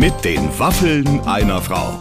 Mit den Waffeln einer Frau.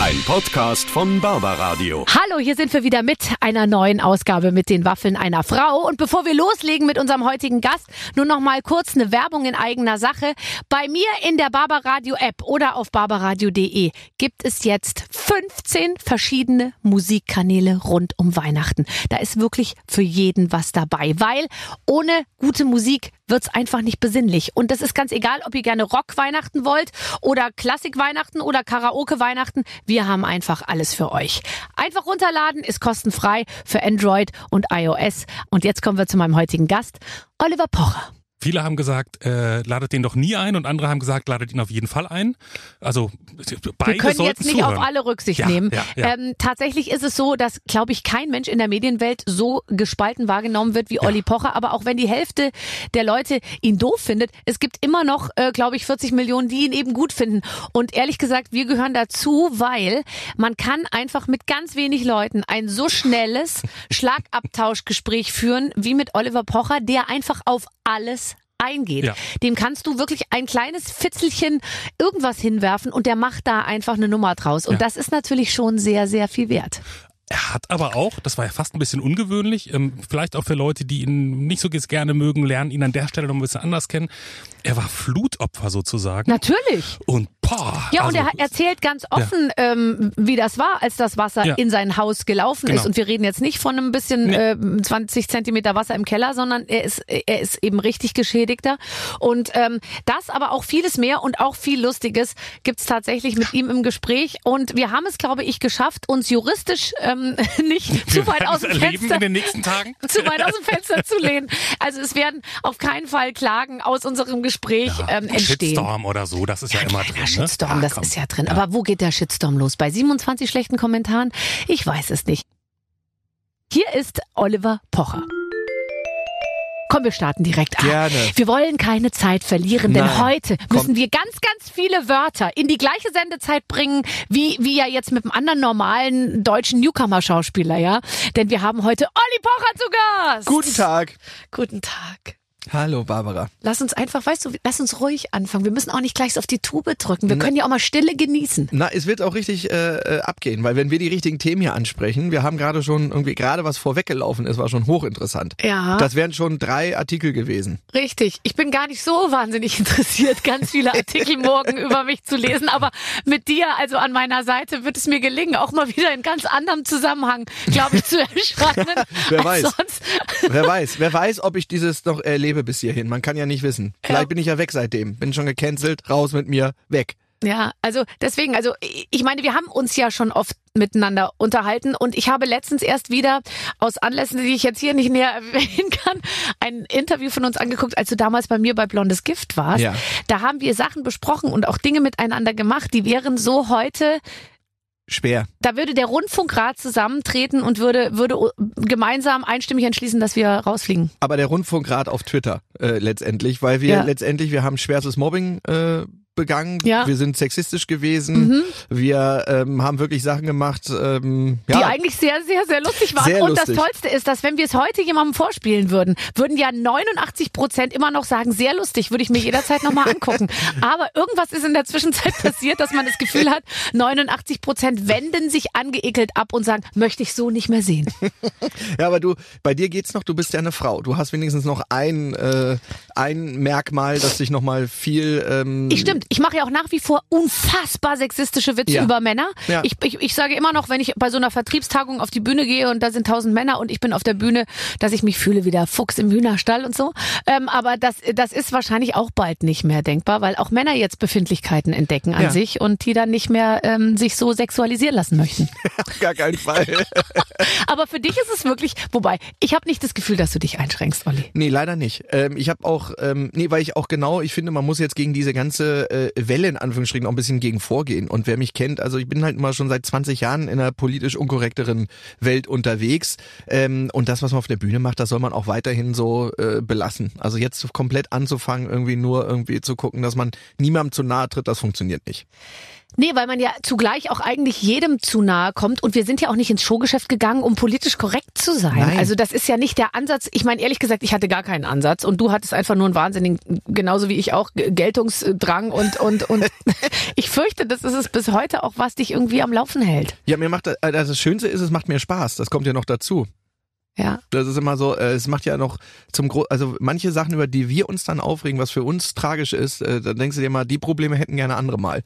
Ein Podcast von Barbaradio. Hallo, hier sind wir wieder mit einer neuen Ausgabe mit den Waffeln einer Frau. Und bevor wir loslegen mit unserem heutigen Gast, nur noch mal kurz eine Werbung in eigener Sache. Bei mir in der Barbaradio App oder auf barbaradio.de gibt es jetzt 15 verschiedene Musikkanäle rund um Weihnachten. Da ist wirklich für jeden was dabei, weil ohne gute Musik wird's einfach nicht besinnlich. Und das ist ganz egal, ob ihr gerne Rock-Weihnachten wollt oder Klassik-Weihnachten oder Karaoke-Weihnachten. Wir haben einfach alles für euch. Einfach runterladen, ist kostenfrei für Android und iOS. Und jetzt kommen wir zu meinem heutigen Gast, Oliver Pocher. Viele haben gesagt, äh, ladet den doch nie ein und andere haben gesagt, ladet ihn auf jeden Fall ein. Also beide Wir können jetzt nicht zuhören. auf alle Rücksicht Ja, nehmen. ja, ja. Ähm, tatsächlich ist es so, dass, glaube ich, kein Mensch in der Medienwelt so gespalten wahrgenommen wird wie Olli Pocher. Aber auch wenn die Hälfte der Leute ihn doof findet, es gibt immer noch, äh, glaube ich, 40 Millionen, die ihn eben gut finden. Und ehrlich gesagt, wir gehören dazu, weil man kann einfach mit ganz wenig Leuten ein so schnelles Schlagabtauschgespräch führen wie mit Oliver Pocher, der einfach auf alles eingeht. Ja. Dem kannst du wirklich ein kleines Fitzelchen irgendwas hinwerfen und der macht da einfach eine Nummer draus. Und Ja. das ist natürlich schon sehr, sehr viel wert. Er hat aber auch, das war ja fast ein bisschen ungewöhnlich, ähm, vielleicht auch für Leute, die ihn nicht so gerne mögen, lernen ihn an der Stelle noch ein bisschen anders kennen. Er war Flutopfer sozusagen. Natürlich. Und boah. Ja, also, und er erzählt ganz offen, ähm, wie das war, als das Wasser Ja. in sein Haus gelaufen Genau. ist. Und wir reden jetzt nicht von einem bisschen Nee. äh, 20 Zentimeter Wasser im Keller, sondern er ist, er ist eben richtig geschädigter. Und ähm, das, aber auch vieles mehr und auch viel Lustiges gibt's tatsächlich mit ihm im Gespräch. Und wir haben es, glaube ich, geschafft, uns juristisch ähm, nicht zu weit aus dem Fenster in den nächsten Tagen. zu weit aus dem Fenster zu lehnen. Also es werden auf keinen Fall Klagen aus unserem Gespräch ähm, ein entstehen. Shitstorm oder so, das ist ja, immer drin. Ne? Shitstorm, Ah, das komm. ist ja drin. Aber wo geht der Shitstorm los? Bei 27 schlechten Kommentaren? Ich weiß es nicht. Hier ist Oliver Pocher. Komm, wir starten direkt. Ah, Gerne. Wir wollen keine Zeit verlieren, denn Nein. heute müssen wir ganz, ganz viele Wörter in die gleiche Sendezeit bringen, wie, wie ja jetzt mit einem anderen normalen deutschen Newcomer-Schauspieler, ja? Denn wir haben heute Olli Pocher zu Gast. Guten Tag. Guten Tag. Hallo Barbara. Lass uns einfach, weißt du, lass uns ruhig anfangen. Wir müssen auch nicht gleich auf die Tube drücken. Wir können ja auch mal Stille genießen. Na, es wird auch richtig äh, äh, abgehen, weil wenn wir die richtigen Themen hier ansprechen, wir haben gerade schon irgendwie gerade was vorweggelaufen ist, war schon hochinteressant. Ja. Das wären schon drei Artikel gewesen. Richtig. Ich bin gar nicht so wahnsinnig interessiert, ganz viele Artikel morgen über mich zu lesen. Aber mit dir, also an meiner Seite, wird es mir gelingen, auch mal wieder in ganz anderem Zusammenhang, glaube ich, zu erscheinen. Wer weiß. Wer weiß, wer weiß, ob ich dieses noch erlebe bis hierhin. Man kann ja nicht wissen. Vielleicht bin ich ja weg seitdem. Bin schon gecancelt, raus mit mir, weg. Ja, also deswegen, also ich meine, wir haben uns ja schon oft miteinander unterhalten und ich habe letztens erst wieder aus Anlässen, die ich jetzt hier nicht näher erwähnen kann, ein Interview von uns angeguckt, als du damals bei mir bei Blondes Gift warst. Ja. Da haben wir Sachen besprochen und auch Dinge miteinander gemacht, die wären so heute Schwer. da würde der Rundfunkrat zusammentreten und würde, würde gemeinsam einstimmig entschließen, dass wir rausfliegen. Aber der Rundfunkrat auf Twitter äh, letztendlich, weil wir Ja. letztendlich, wir haben schwerstes Mobbing äh, begangen, Ja. wir sind sexistisch gewesen, wir ähm, haben wirklich Sachen gemacht, ähm, Die ja, eigentlich sehr, sehr, sehr lustig waren. Sehr und lustig. das Tollste ist, dass wenn wir es heute jemandem vorspielen würden, würden ja 89 Prozent immer noch sagen, sehr lustig, würde ich mir jederzeit nochmal angucken. Aber irgendwas ist in der Zwischenzeit passiert, dass man das Gefühl hat, 89 Prozent wenden sich angeekelt ab und sagen, möchte ich so nicht mehr sehen. Ja, aber du, bei dir geht's noch, du bist ja eine Frau. Du hast wenigstens noch ein, äh, ein Merkmal, das dich nochmal viel. Ähm, Ich stimmt, ich mache ja auch nach wie vor unfassbar sexistische Witze Ja. über Männer. Ja. Ich, ich, ich sage immer noch, wenn ich bei so einer Vertriebstagung auf die Bühne gehe und da sind tausend Männer und ich bin auf der Bühne, dass ich mich fühle wie der Fuchs im Hühnerstall und so. Ähm, aber das, das ist wahrscheinlich auch bald nicht mehr denkbar, weil auch Männer jetzt Befindlichkeiten entdecken an Ja. sich und die dann nicht mehr ähm, sich so sexualisieren lassen möchten. Gar keinen Fall. aber für dich ist es wirklich, wobei, ich habe nicht das Gefühl, dass du dich einschränkst, Olli. nee, leider nicht. Ähm, ich habe auch, ähm, nee, weil ich auch genau, ich finde, man muss jetzt gegen diese ganze äh, Welle in Anführungsstrichen auch ein bisschen gegen vorgehen. Und wer mich kennt, also ich bin halt immer schon seit 20 Jahren in einer politisch unkorrekteren Welt unterwegs. Ähm, und das, was man auf der Bühne macht, das soll man auch weiterhin so äh, belassen. Also jetzt komplett anzufangen, irgendwie nur irgendwie zu gucken, dass man niemandem zu nahe tritt, das funktioniert nicht. Nee, weil man ja zugleich auch eigentlich jedem zu nahe kommt und wir sind ja auch nicht ins Showgeschäft gegangen, um politisch korrekt zu sein. Nein. Also das ist ja nicht der Ansatz. Ich meine, ehrlich gesagt, ich hatte gar keinen Ansatz und du hattest einfach nur einen wahnsinnigen, genauso wie ich auch, Geltungsdrang und, und, und ich fürchte, das ist es bis heute auch, was dich irgendwie am Laufen hält. Ja, mir macht, äh, das Schönste ist, es macht mir Spaß. Das kommt ja noch dazu. Ja. Das ist immer so, äh, es macht ja noch zum Gro also manche Sachen, über die wir uns dann aufregen, was für uns tragisch ist, äh, dann denkst du dir mal, die Probleme hätten gerne andere mal.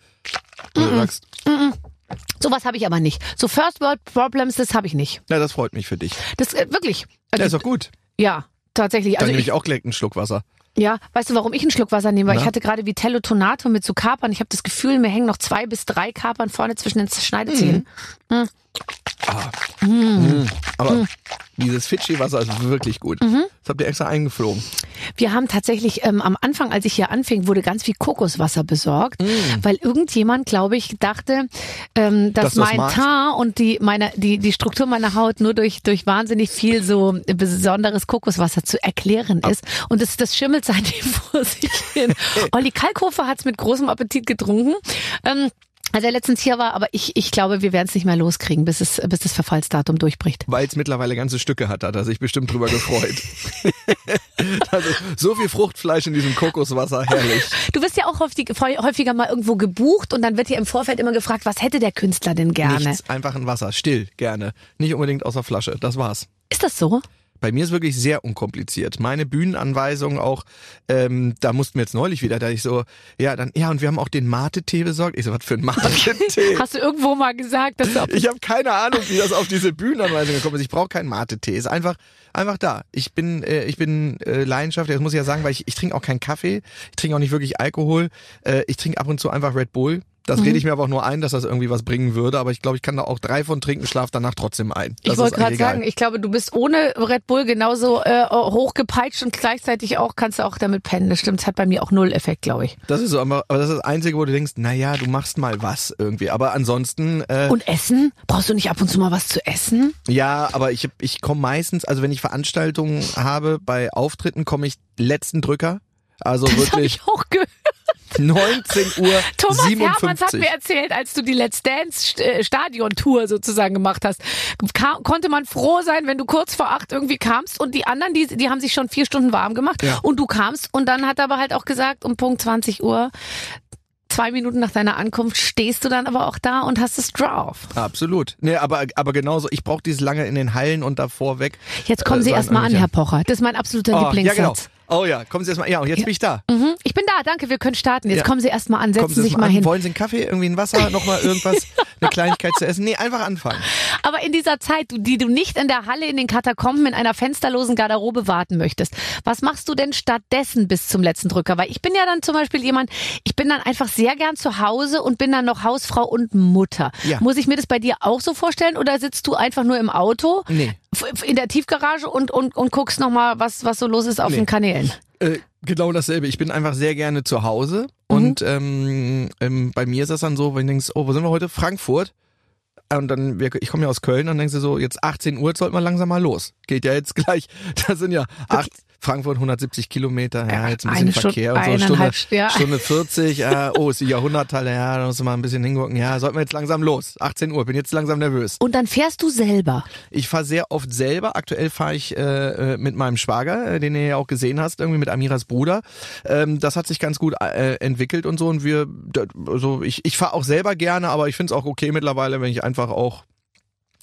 Und du sagst, Sowas habe ich aber nicht. So First World Problems, das habe ich nicht. na, das freut mich für dich. Das äh, wirklich. Ja, Also, ist doch gut. ja, tatsächlich. Dann Also nehme ich, ich auch gleich einen Schluck Wasser. Ja, weißt du, warum ich einen Schluck Wasser nehme? Weil Na? ich hatte gerade Vitello Tonato mit so Kapern. Ich habe das Gefühl, mir hängen noch zwei bis drei Kapern vorne zwischen den Schneidezähnen. Mhm. Aber dieses Fidschi-Wasser ist wirklich gut. Das habt ihr extra eingeflogen. Wir haben tatsächlich ähm, am Anfang, als ich hier anfing, wurde ganz viel Kokoswasser besorgt, weil irgendjemand, glaube ich, dachte, ähm, dass Dass das mein magst? Teint und die meine die die Struktur meiner Haut nur durch durch wahnsinnig viel so besonderes Kokoswasser zu erklären ist und das das schimmelt seitdem vor sich hin. Olli Kalkofer hat's mit großem Appetit getrunken. Ähm, als er letztens hier war, aber ich, ich glaube, wir werden es nicht mehr loskriegen, bis es, bis das Verfallsdatum durchbricht. Weil es mittlerweile ganze Stücke hat, hat er sich bestimmt drüber gefreut. also, so viel Fruchtfleisch in diesem Kokoswasser, herrlich. Du wirst ja auch häufig, häufiger mal irgendwo gebucht und dann wird dir im Vorfeld immer gefragt, was hätte der Künstler denn gerne? Nichts, einfach ein Wasser, still, gerne. Nicht unbedingt aus der Flasche, das war's. Ist das so? Bei mir ist wirklich sehr unkompliziert. Meine Bühnenanweisung auch, ähm, da mussten wir jetzt neulich wieder, da ich so, ja, dann, ja, und wir haben auch den Mate-Tee besorgt. Ich so, was für ein Mate-Tee? Hast du irgendwo mal gesagt, dass du Ich habe keine Ahnung, wie das auf diese Bühnenanweisung gekommen ist. Ich brauche keinen Mate-Tee. Ist einfach, einfach da. Ich bin, äh, ich bin äh, leidenschaftlich. Das muss ich ja sagen, weil ich, ich trinke auch keinen Kaffee. Ich trinke auch nicht wirklich Alkohol. Äh, ich trinke ab und zu einfach Red Bull. Das Mhm. rede ich mir aber auch nur ein, dass das irgendwie was bringen würde. Aber ich glaube, ich kann da auch drei von trinken, schlaf danach trotzdem ein. Das ich wollte gerade sagen, ich glaube, du bist ohne Red Bull genauso äh, hochgepeitscht und gleichzeitig auch kannst du auch damit pennen. Das stimmt, das hat bei mir auch null Effekt, glaube ich. Das ist so, aber aber das ist das Einzige, wo du denkst, na ja, du machst mal was irgendwie. Aber ansonsten, äh, Und Essen? Brauchst du nicht ab und zu mal was zu essen? ja, aber ich, ich komme meistens, also wenn ich Veranstaltungen habe, bei Auftritten komme ich letzten Drücker. Also Das wirklich ich auch gehört. 19 Uhr Thomas Hermanns hat 57. mir erzählt, als du die Let's Dance äh, Stadion-Tour sozusagen gemacht hast, konnte man froh sein, wenn du kurz vor acht irgendwie kamst und die anderen, die, die haben sich schon vier Stunden warm gemacht Ja. und du kamst und dann hat er aber halt auch gesagt, um Punkt 20 Uhr, zwei Minuten nach deiner Ankunft stehst du dann aber auch da und hast es drauf. Absolut. Nee, aber, aber genauso, ich brauche dieses lange in den Hallen und davor weg. Jetzt kommen Äh, Sie erstmal an, Herr Pocher. Das ist mein absoluter Oh, ja, Lieblingssatz. genau. Oh ja, kommen Sie erstmal. Ja, und jetzt bin ich da. Mhm. Ich bin da, danke, wir können starten. Jetzt Ja. kommen Sie erstmal an, setzen Kommen Sie sich mal an. hin. Wollen Sie einen Kaffee, irgendwie ein Wasser, nochmal irgendwas, eine Kleinigkeit zu essen? Nee, einfach anfangen. Aber in dieser Zeit, die du nicht in der Halle in den Katakomben in einer fensterlosen Garderobe warten möchtest, was machst du denn stattdessen bis zum letzten Drücker? Weil ich bin ja dann zum Beispiel jemand, ich bin dann einfach sehr gern zu Hause und bin dann noch Hausfrau und Mutter. Ja. Muss ich mir das bei dir auch so vorstellen oder sitzt du einfach nur im Auto Nee. In der Tiefgarage und, und, und guckst nochmal, was, was so los ist auf Nee. den Kanälen? Äh, genau dasselbe. Ich bin einfach sehr gerne zu Hause und ähm, ähm, bei mir ist das dann so, wenn du denkst, oh, wo sind wir heute? Frankfurt. Und dann, ich komme ja aus Köln, dann denkst du so, jetzt 18 Uhr sollte man langsam mal los. Geht ja jetzt gleich. Das sind ja acht, Frankfurt 170 Kilometer, ja, jetzt ein bisschen Verkehr und so, Stunde, ja. Stunde 40, ja, oh, ist die Jahrhunderthalle, ja, da musst du mal ein bisschen hingucken, ja, sollten wir jetzt langsam los. 18 Uhr, bin jetzt langsam nervös. Und dann fährst du selber. Ich fahre sehr oft selber. Aktuell fahre ich äh, äh, mit meinem Schwager, äh, den du ja auch gesehen hast, irgendwie mit Amiras Bruder. Ähm, das hat sich ganz gut äh, entwickelt und so. Und wir, da- also ich, ich fahre auch selber gerne, aber ich finde es auch okay mittlerweile, wenn ich einfach auch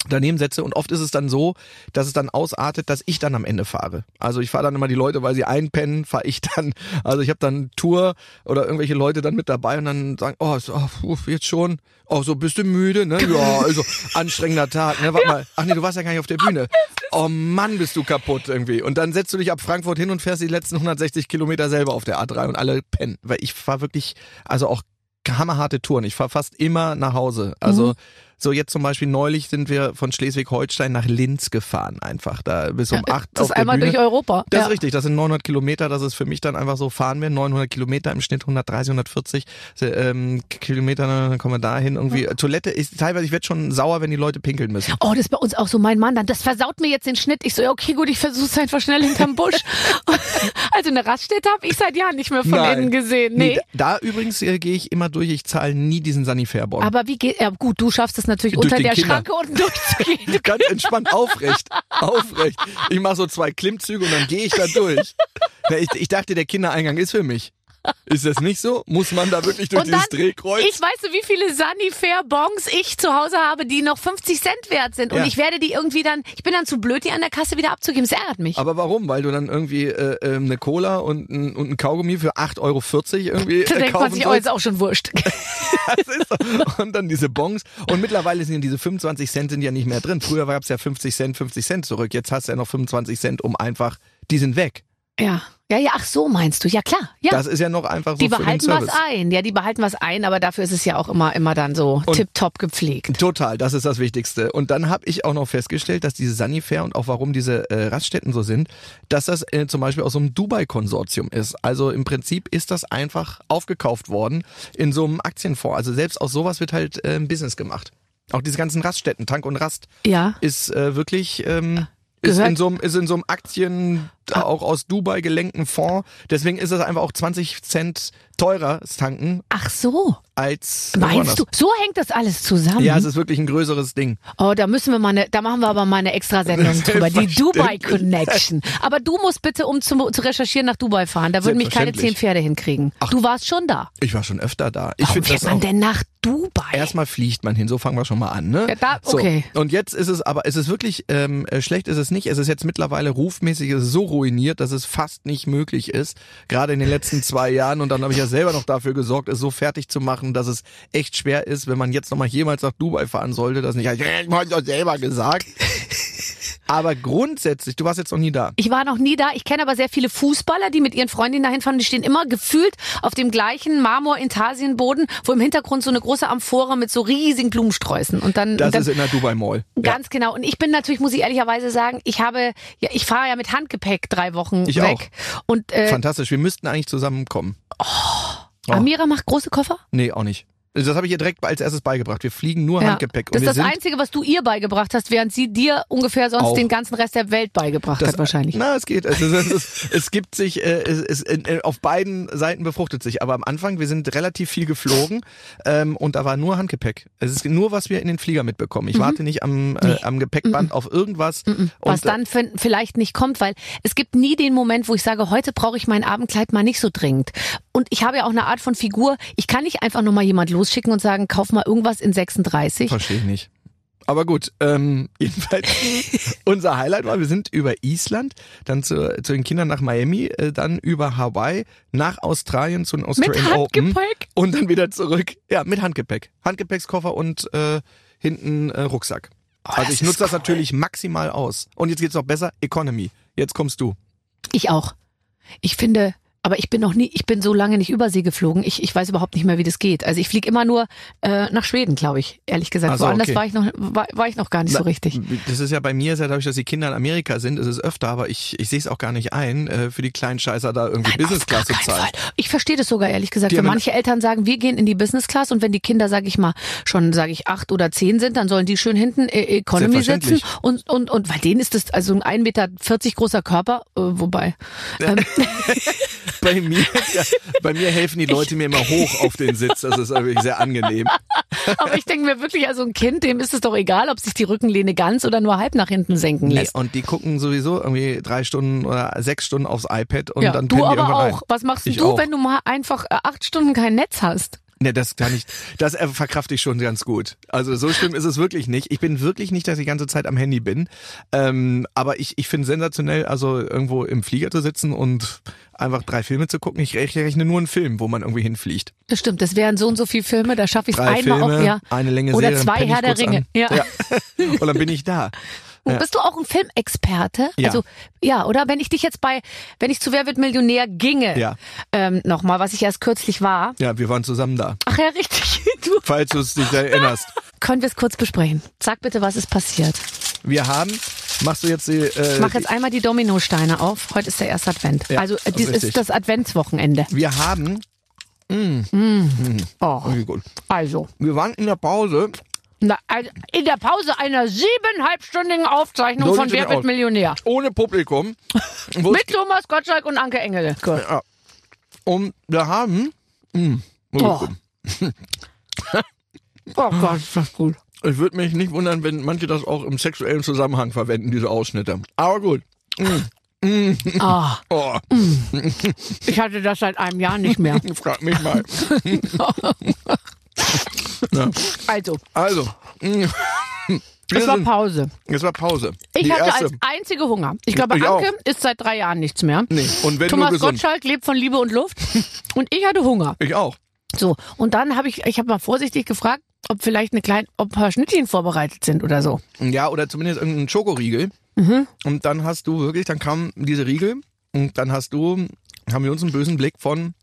daneben setze und oft ist es dann so, dass es dann ausartet, dass ich dann am Ende fahre. Also ich fahre dann immer die Leute, weil sie einpennen, fahre ich dann. Also ich habe dann Tour oder irgendwelche Leute dann mit dabei und dann sagen, oh, so, oh jetzt schon, oh so bist du müde, ne? Ja, also anstrengender Tag, ne? Warte mal, ach nee, du warst ja gar nicht auf der Bühne. Oh Mann, bist du kaputt irgendwie. Und dann setzt du dich ab Frankfurt hin und fährst die letzten 160 Kilometer selber auf der A3 und alle pennen, weil ich fahre wirklich, also auch hammerharte Touren. Ich fahre fast immer nach Hause. Also Mhm. So jetzt zum Beispiel neulich sind wir von Schleswig-Holstein nach Linz gefahren einfach. Da bis um acht Das auf ist einmal Bühne. durch Europa. Das Ja. ist richtig, das sind 900 Kilometer, das ist für mich dann einfach so, fahren wir 900 Kilometer, im Schnitt 130, 140 ähm, Kilometer, dann kommen wir dahin irgendwie. Toilette ist teilweise, ich werde schon sauer, wenn die Leute pinkeln müssen. Oh, das ist bei uns auch so mein Mann dann. Das versaut mir jetzt den Schnitt. Ich so, ja, okay, gut, ich versuch's einfach schnell hinterm Busch. Also eine Raststätte habe ich seit Jahren nicht mehr von Nein. innen gesehen. Nee. da, da übrigens äh, gehe ich immer durch, ich zahle nie diesen Sanifair-Bon. Aber wie geht, ja gut, du schaffst es natürlich Durch unter der Kinder. Schranke unten durchzugehen. Du Ganz entspannt, aufrecht, aufrecht. Ich mache so zwei Klimmzüge und dann gehe ich da durch. Ich, ich dachte, der Kindereingang ist für mich. Ist das nicht so? Muss man da wirklich durch Und dann, dieses Drehkreuz? ich weiß so, wie viele Sanifair-Bons ich zu Hause habe, die noch 50 Cent wert sind. Und Ja. ich werde die irgendwie dann, ich bin dann zu blöd, die an der Kasse wieder abzugeben. Das ärgert mich. Aber warum? Weil du dann irgendwie äh, ähm, eine Cola und ein, und ein Kaugummi für 8,40 Euro irgendwie da äh, denkt man sich, oh, ist auch schon wurscht. Das ist so. Und dann diese Bons. Und mittlerweile sind diese 25 Cent sind ja nicht mehr drin. Früher gab es ja 50 Cent, 50 Cent zurück. Jetzt hast du ja noch 25 Cent, um einfach, die sind weg. Ja. Ja, ja, ach so meinst du. Ja, klar. Ja. Das ist ja noch einfach so die behalten was ein. Ja, die behalten was ein, aber dafür ist es ja auch immer, immer dann so tipptopp gepflegt. Total, das ist das Wichtigste. Und dann habe ich auch noch festgestellt, dass diese Sanifair und auch warum diese äh, Raststätten so sind, dass das äh, zum Beispiel aus so einem Dubai-Konsortium ist. Also im Prinzip ist das einfach aufgekauft worden in so einem Aktienfonds. Also selbst aus sowas wird halt äh, ein Business gemacht. Auch diese ganzen Raststätten, Tank und Rast, Ja. ist äh, wirklich ähm, ist in, so einem, ist in so einem Aktien auch aus Dubai gelenkten Fonds. Deswegen ist es einfach auch 20 Cent teurer das Tanken Ach so. als. Meinst du? So hängt das alles zusammen? Ja, es ist wirklich ein größeres Ding. Oh, da müssen wir mal eine, da machen wir aber mal eine extra Sendung drüber. Die Dubai Connection. Aber du musst bitte, um zu, zu recherchieren, nach Dubai fahren. Da würden mich keine zehn. Pferde hinkriegen. Du warst schon da. Ich war schon öfter da. Ich Warum fährt man denn nach Dubai? Erstmal fliegt man hin, so fangen wir schon mal an, ne? Ja, da- okay. So, und jetzt ist es, aber es ist wirklich, ähm, äh, schlecht ist es nicht. Es ist jetzt mittlerweile rufmäßig so ruiniert, dass es fast nicht möglich ist. Gerade in den letzten zwei Jahren. Und dann habe ich ja selber noch dafür gesorgt, es so fertig zu machen, dass es echt schwer ist, wenn man jetzt nochmal jemals nach Dubai fahren sollte, das nicht, ja, ich habe doch selber gesagt. Aber grundsätzlich, du warst jetzt noch nie da. Ich war noch nie da. Ich kenne aber sehr viele Fußballer, die mit ihren Freundinnen dahin fahren. Die stehen immer gefühlt auf dem gleichen Marmor-Intarsienboden, wo im Hintergrund so eine große Amphore mit so riesigen Blumensträußen. Und dann, Das und dann ist in der Dubai Mall. Ganz genau. Und ich bin natürlich, muss ich ehrlicherweise sagen, ich habe, ja, ich fahre ja mit Handgepäck drei Wochen Ich weg. Und äh, Fantastisch. Wir müssten eigentlich zusammenkommen. Oh. Amira macht große Koffer? Nee, auch nicht. Das habe ich ihr direkt als erstes beigebracht. Wir fliegen nur Handgepäck. Das ist das Einzige, was du ihr beigebracht hast, während sie dir ungefähr sonst den ganzen Rest der Welt beigebracht Das- hat wahrscheinlich. Na, es geht. Es, ist, es, ist, es gibt sich, äh, es, es, äh, auf beiden Seiten befruchtet sich. Aber am Anfang, wir sind relativ viel geflogen ähm, und da war nur Handgepäck. Es ist nur, was wir in den Flieger mitbekommen. Ich warte nicht am, äh, am Gepäckband auf irgendwas. was und, äh, dann fin- vielleicht nicht kommt, weil es gibt nie den Moment, wo ich sage, heute brauche ich mein Abendkleid mal nicht so dringend. Und ich habe ja auch eine Art von Figur. Ich kann nicht einfach nur mal jemand losschicken und sagen, kauf mal irgendwas in 36. Verstehe ich nicht. Aber gut, ähm, jedenfalls unser Highlight war, wir sind über Island, dann zu, zu den Kindern nach Miami, äh, dann über Hawaii, nach Australien zu den Mit Australian Open Handgepäck? und dann wieder zurück. Ja, mit Handgepäck. Handgepäckskoffer und äh, hinten äh, Rucksack. also Oh, das ich nutze ist das cool. natürlich maximal aus. Und jetzt geht's noch besser, Economy. Jetzt kommst du. Ich auch. Ich finde, aber ich bin noch nie, ich bin so lange nicht übersee geflogen. Ich, ich weiß überhaupt nicht mehr, wie das geht. Also ich fliege immer nur äh, nach Schweden, glaube ich, ehrlich gesagt. Ach so, Woanders okay. war ich noch, war, war ich noch gar nicht so Na, richtig. Das ist ja bei mir, ja dadurch, dass die Kinder in Amerika sind, ist es öfter, aber ich, ich sehe es auch gar nicht ein, äh, für die kleinen Scheißer da irgendwie Business Auf gar Class zu zahlen. Fall. Ich verstehe das sogar ehrlich gesagt. Die Wenn manche Eltern sagen, wir gehen in die Business Class und wenn die Kinder, sage ich mal, schon, sage ich, acht oder zehn sind, dann sollen die schön hinten äh, Economy sitzen. Und, und, und weil denen ist das also ein 1,40 Meter großer Körper, äh, wobei. Ähm, Bei mir, ja, bei mir helfen die Leute mir immer hoch auf den Sitz. Das ist wirklich sehr angenehm. aber ich denke mir wirklich, also ein Kind, dem ist es doch egal, ob sich die Rückenlehne ganz oder nur halb nach hinten senken Nee, lässt. und die gucken sowieso irgendwie drei Stunden oder sechs Stunden aufs iPad und ja, dann du aber auch. Rein. Was machst Ich du, auch. wenn du mal einfach acht Stunden kein Netz hast? Nee, das kann ich, das verkrafte ich schon ganz gut. Also so schlimm ist es wirklich nicht. Ich bin wirklich nicht, dass ich die ganze Zeit am Handy bin. Ähm, aber ich, ich finde sensationell, also irgendwo im Flieger zu sitzen und einfach drei Filme zu gucken. Ich rechne nur einen Film, wo man irgendwie hinfliegt. Das stimmt, das wären so und so viele Filme, da schaffe ich es einmal Filme, auch, ja. eine Länge Oder Serie, dann zwei Herr der Ringe. an. Ja. ja. Und dann bin ich da. Ja. bist du auch ein Filmexperte? Ja. Also ja, oder wenn ich dich jetzt bei, wenn ich zu Wer wird Millionär ginge, Ja. ähm, nochmal, was ich erst kürzlich war. Ja, wir waren zusammen da. Ach ja, richtig. Du, Falls du es dich erinnerst. können wir es kurz besprechen? Sag bitte, was ist passiert. Wir haben, machst du jetzt die, äh, Ich mach jetzt einmal die Dominosteine auf. Heute ist der erste Advent. Ja, also äh, dies richtig. ist das Adventswochenende. wir haben, Oh, okay, gut. also. Wir waren in der Pause in der Pause einer siebeneinhalbstündigen Aufzeichnung So von Wer wird. Millionär. Ohne Publikum. Mit Thomas Gottschalk und Anke Engel. Gut. Ja. Und wir haben. Mh, Oh. Oh Gott, ist das gut. Ich würde mich nicht wundern, wenn manche das auch im sexuellen Zusammenhang verwenden, diese Ausschnitte. Aber gut. Ah, Oh, ich hatte das seit einem Jahr nicht mehr. frag mich mal. ja. Also, Also. wir es war sind- Pause. Es war Pause. Ich Die hatte erste. als einzige Hunger. Ich glaube, Ich Anke auch. isst seit drei Jahren nichts mehr. Nee, und wenn Thomas. Gottschalk lebt von Liebe und Luft. Und ich hatte Hunger. Ich auch. So, und dann habe ich, ich habe mal vorsichtig gefragt, ob vielleicht eine kleine, ob ein paar Schnittchen vorbereitet sind oder so. Ja, oder zumindest irgendein Schokoriegel. Mhm. Und dann hast du wirklich, dann kamen diese Riegel und dann hast du, haben wir uns einen bösen Blick von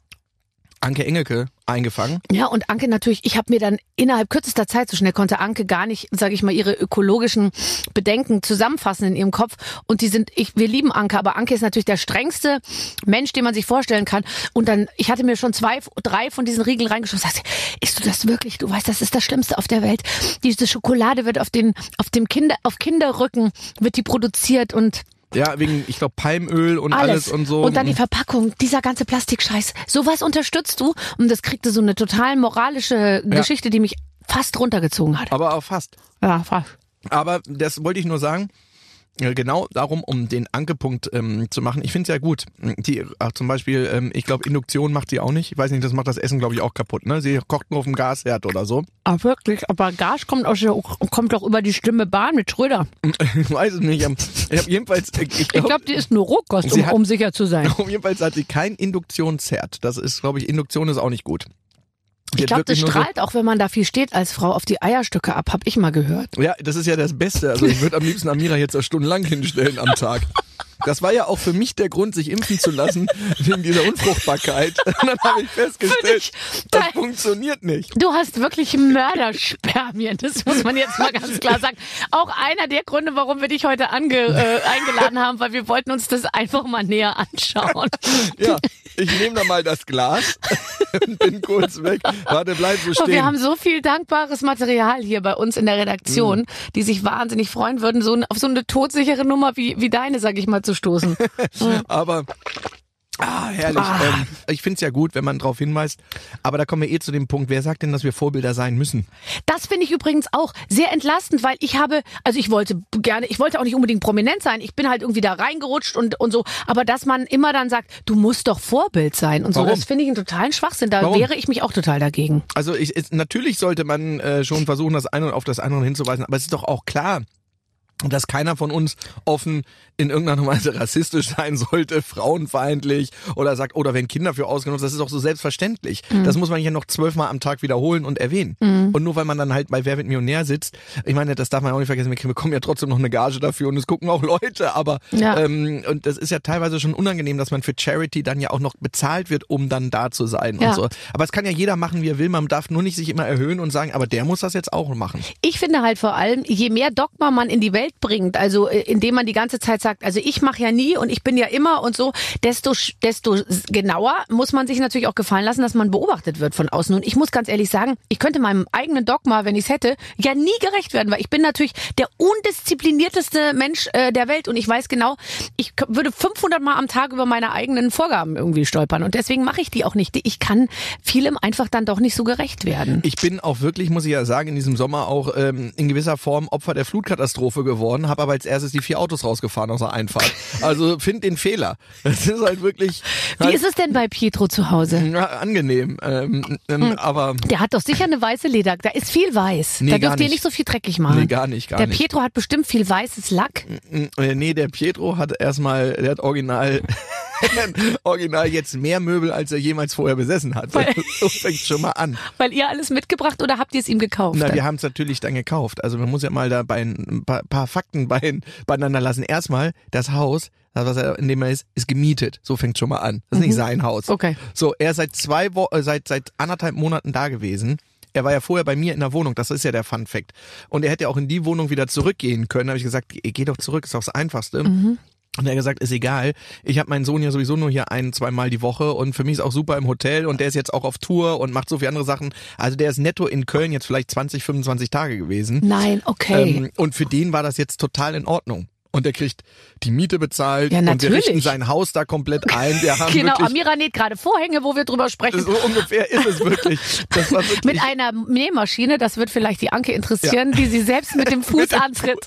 Anke Engelke eingefangen. Ja, und Anke natürlich, ich habe mir dann innerhalb kürzester Zeit, so schnell konnte Anke gar nicht, sage ich mal, ihre ökologischen Bedenken zusammenfassen in ihrem Kopf. Und die sind, ich, wir lieben Anke, aber Anke ist natürlich der strengste Mensch, den man sich vorstellen kann. Und dann, ich hatte mir schon zwei, drei von diesen Riegeln reingeschoben. Sagst, isst du das wirklich? Du weißt, das ist das Schlimmste auf der Welt. Diese Schokolade wird auf den, auf dem Kinder, auf Kinderrücken wird die produziert und Ja, wegen, ich glaube, Palmöl und alles, alles. und so. Und dann die Verpackung, dieser ganze Plastikscheiß. Sowas unterstützt du und das kriegte so eine total moralische Geschichte, die mich fast runtergezogen hat. Aber auch fast. Ja, fast. Aber das wollte ich nur sagen. Äh, Genau darum, um den Ankepunkt ähm, zu machen. Ich finde es ja gut. Die, ach, zum Beispiel, ähm, ich glaube, Induktion macht sie auch nicht. Ich weiß nicht, das macht das Essen, glaube ich, auch kaputt. Ne? Sie kocht nur auf dem Gasherd oder so. Ah, wirklich? Aber Gas kommt, aus der, kommt doch über die Stimme Bahn mit Schröder. Ich weiß es nicht. Ich habe jedenfalls, äh, ich glaube, glaube, die ist nur Rohkost, um, hat- um sicher zu sein. jedenfalls hat sie kein Induktionsherd. Das ist, glaube ich, Induktion ist auch nicht gut. Ich glaube, das nur so- strahlt auch, wenn man da viel steht als Frau, auf die Eierstücke ab, hab ich mal gehört. Ja, das ist ja das Beste. Also ich würde am liebsten Amira jetzt auch stundenlang hinstellen am Tag. Das war ja auch für mich der Grund, sich impfen zu lassen, wegen dieser Unfruchtbarkeit. Und dann habe ich festgestellt, dich das da- funktioniert nicht. Du hast wirklich Mörderspermien, das muss man jetzt mal ganz klar sagen. Auch einer der Gründe, warum wir dich heute ange, äh, eingeladen haben, weil wir wollten uns das einfach mal näher anschauen. Ja, ich nehme da mal das Glas bin kurz weg. Warte, bleib so Und stehen. wir haben so viel dankbares Material hier bei uns in der Redaktion, die sich wahnsinnig freuen würden, so auf so eine todsichere Nummer wie, wie deine, sag ich mal, zu stoßen. Aber Ah, herrlich. Ah. Ähm, ich find's ja gut, wenn man darauf hinweist. Aber da kommen wir eh zu dem Punkt, wer sagt denn, dass wir Vorbilder sein müssen? Das finde ich übrigens auch sehr entlastend, weil ich habe, also ich wollte gerne, ich wollte auch nicht unbedingt prominent sein. Ich bin halt irgendwie da reingerutscht und, und so. Aber dass man immer dann sagt, du musst doch Vorbild sein und so, Warum? das finde ich einen totalen Schwachsinn. Da Warum? wäre ich mich auch total dagegen. Also ich, es, natürlich sollte man äh, schon versuchen, das eine auf das andere hinzuweisen, aber es ist doch auch klar, dass keiner von uns offen in irgendeiner Weise rassistisch sein sollte, frauenfeindlich oder sagt, oder wenn Kinder für ausgenutzt, das ist doch so selbstverständlich. Das muss man ja noch zwölfmal am Tag wiederholen und erwähnen. Und nur weil man dann halt bei Wer wird Millionär sitzt, ich meine, das darf man auch nicht vergessen, wir bekommen ja trotzdem noch eine Gage dafür und es gucken auch Leute, aber Ja. ähm, und das ist ja teilweise schon unangenehm, dass man für Charity dann ja auch noch bezahlt wird, um dann da zu sein Ja. und so. Aber es kann ja jeder machen, wie er will. Man darf nur nicht sich immer erhöhen und sagen, aber der muss das jetzt auch machen. Ich finde halt vor allem, je mehr Dogma man in die Welt bringt, also äh, indem man die ganze Zeit sagt, also ich mache ja nie und ich bin ja immer und so, desto desto genauer muss man sich natürlich auch gefallen lassen, dass man beobachtet wird von außen. Und ich muss ganz ehrlich sagen, ich könnte meinem eigenen Dogma, wenn ich es hätte, ja nie gerecht werden, weil ich bin natürlich der undisziplinierteste Mensch äh, der Welt und ich weiß genau, ich würde 500 Mal am Tag über meine eigenen Vorgaben irgendwie stolpern und deswegen mache ich die auch nicht. Ich kann vielem einfach dann doch nicht so gerecht werden. Ich bin auch wirklich, muss ich ja sagen, in diesem Sommer auch ähm, in gewisser Form Opfer der Flutkatastrophe geworden, habe aber als erstes die vier Autos rausgefahren aus der Einfahrt. Also find den Fehler. Das ist halt wirklich Wie ist es denn bei Pietro zu Hause? angenehm. Ähm, ähm, Aber Der hat doch sicher eine weiße Leder. Da ist viel weiß. Nee, da dürft ihr nicht. so viel dreckig machen. Nee, gar nicht, gar der nicht. Pietro hat bestimmt viel weißes Lack. äh, nee, der Pietro hat erstmal, der hat original original jetzt mehr Möbel, als er jemals vorher besessen hat. Weil- so fängt schon mal an. Weil ihr alles mitgebracht oder habt ihr es ihm gekauft? Na, wir haben es natürlich dann gekauft. Also man muss ja mal da bei ein paar, paar Fakten bei, beieinander lassen. Erstmal, das Haus, das, was er, in dem er ist, ist gemietet. So fängt schon mal an. Das ist nicht sein Haus. Mhm. Okay. So, er ist seit zwei Wo äh, seit seit anderthalb Monaten da gewesen. Er war ja vorher bei mir in der Wohnung, das ist ja der Fun Fact. Und er hätte auch in die Wohnung wieder zurückgehen können. Da habe ich gesagt, geh geh doch zurück, ist doch das Einfachste. Mhm. Und er hat gesagt, ist egal. Ich habe meinen Sohn ja sowieso nur hier ein, zweimal die Woche und für mich ist auch super im Hotel und der ist jetzt auch auf Tour und macht so viele andere Sachen. Also der ist netto in Köln jetzt vielleicht 20, 25 Tage gewesen. Nein, okay. Ähm, und für den war das jetzt total in Ordnung. Und der kriegt die Miete bezahlt Ja, und wir richten sein Haus da komplett ein. Wir haben genau, wirklich, Amira näht gerade Vorhänge, wo wir drüber sprechen. so ungefähr ist es wirklich. Wirklich Mit einer Nähmaschine, das wird vielleicht die Anke interessieren, die sie selbst mit dem Fuß antritt.